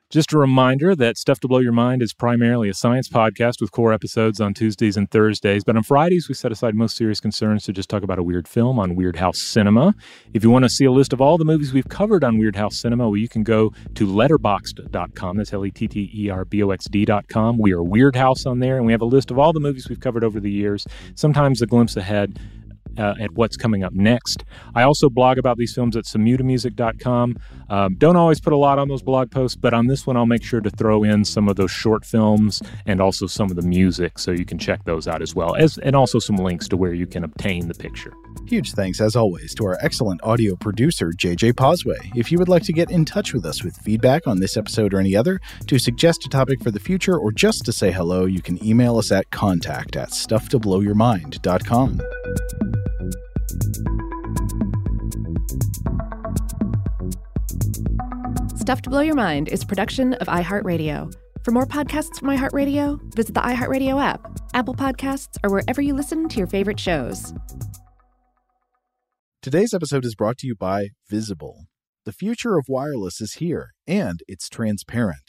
C: Just a reminder that Stuff to Blow Your Mind is primarily a science podcast with core episodes on Tuesdays and Thursdays. But on Fridays, we set aside most serious concerns to just talk about a weird film on Weirdhouse Cinema. If you want to see a list of all the movies we've covered on Weirdhouse Cinema, well, you can go to letterboxd.com. That's L E T T E R B O X D.com. We are Weirdhouse on there, and we have a list of all the movies we've covered over the years, sometimes a glimpse ahead uh, at what's coming up next. I also blog about these films at samutamusic.com. Um, don't always put a lot on those blog posts, but on this one, I'll make sure to throw in some of those short films and also some of the music so you can check those out as well, as and also some links to where you can obtain the picture.
A: Huge thanks, as always, to our excellent audio producer, JJ Posway. If you would like to get in touch with us with feedback on this episode or any other, to suggest a topic for the future, or just to say hello, you can email us at contact at stufftoblowyourmind.com.
B: Stuff to Blow Your Mind is production of iHeartRadio. For more podcasts from iHeartRadio, visit the iHeartRadio app, Apple Podcasts, or wherever you listen to your favorite shows.
A: Today's episode is brought to you by Visible. The future of wireless is here, and it's transparent.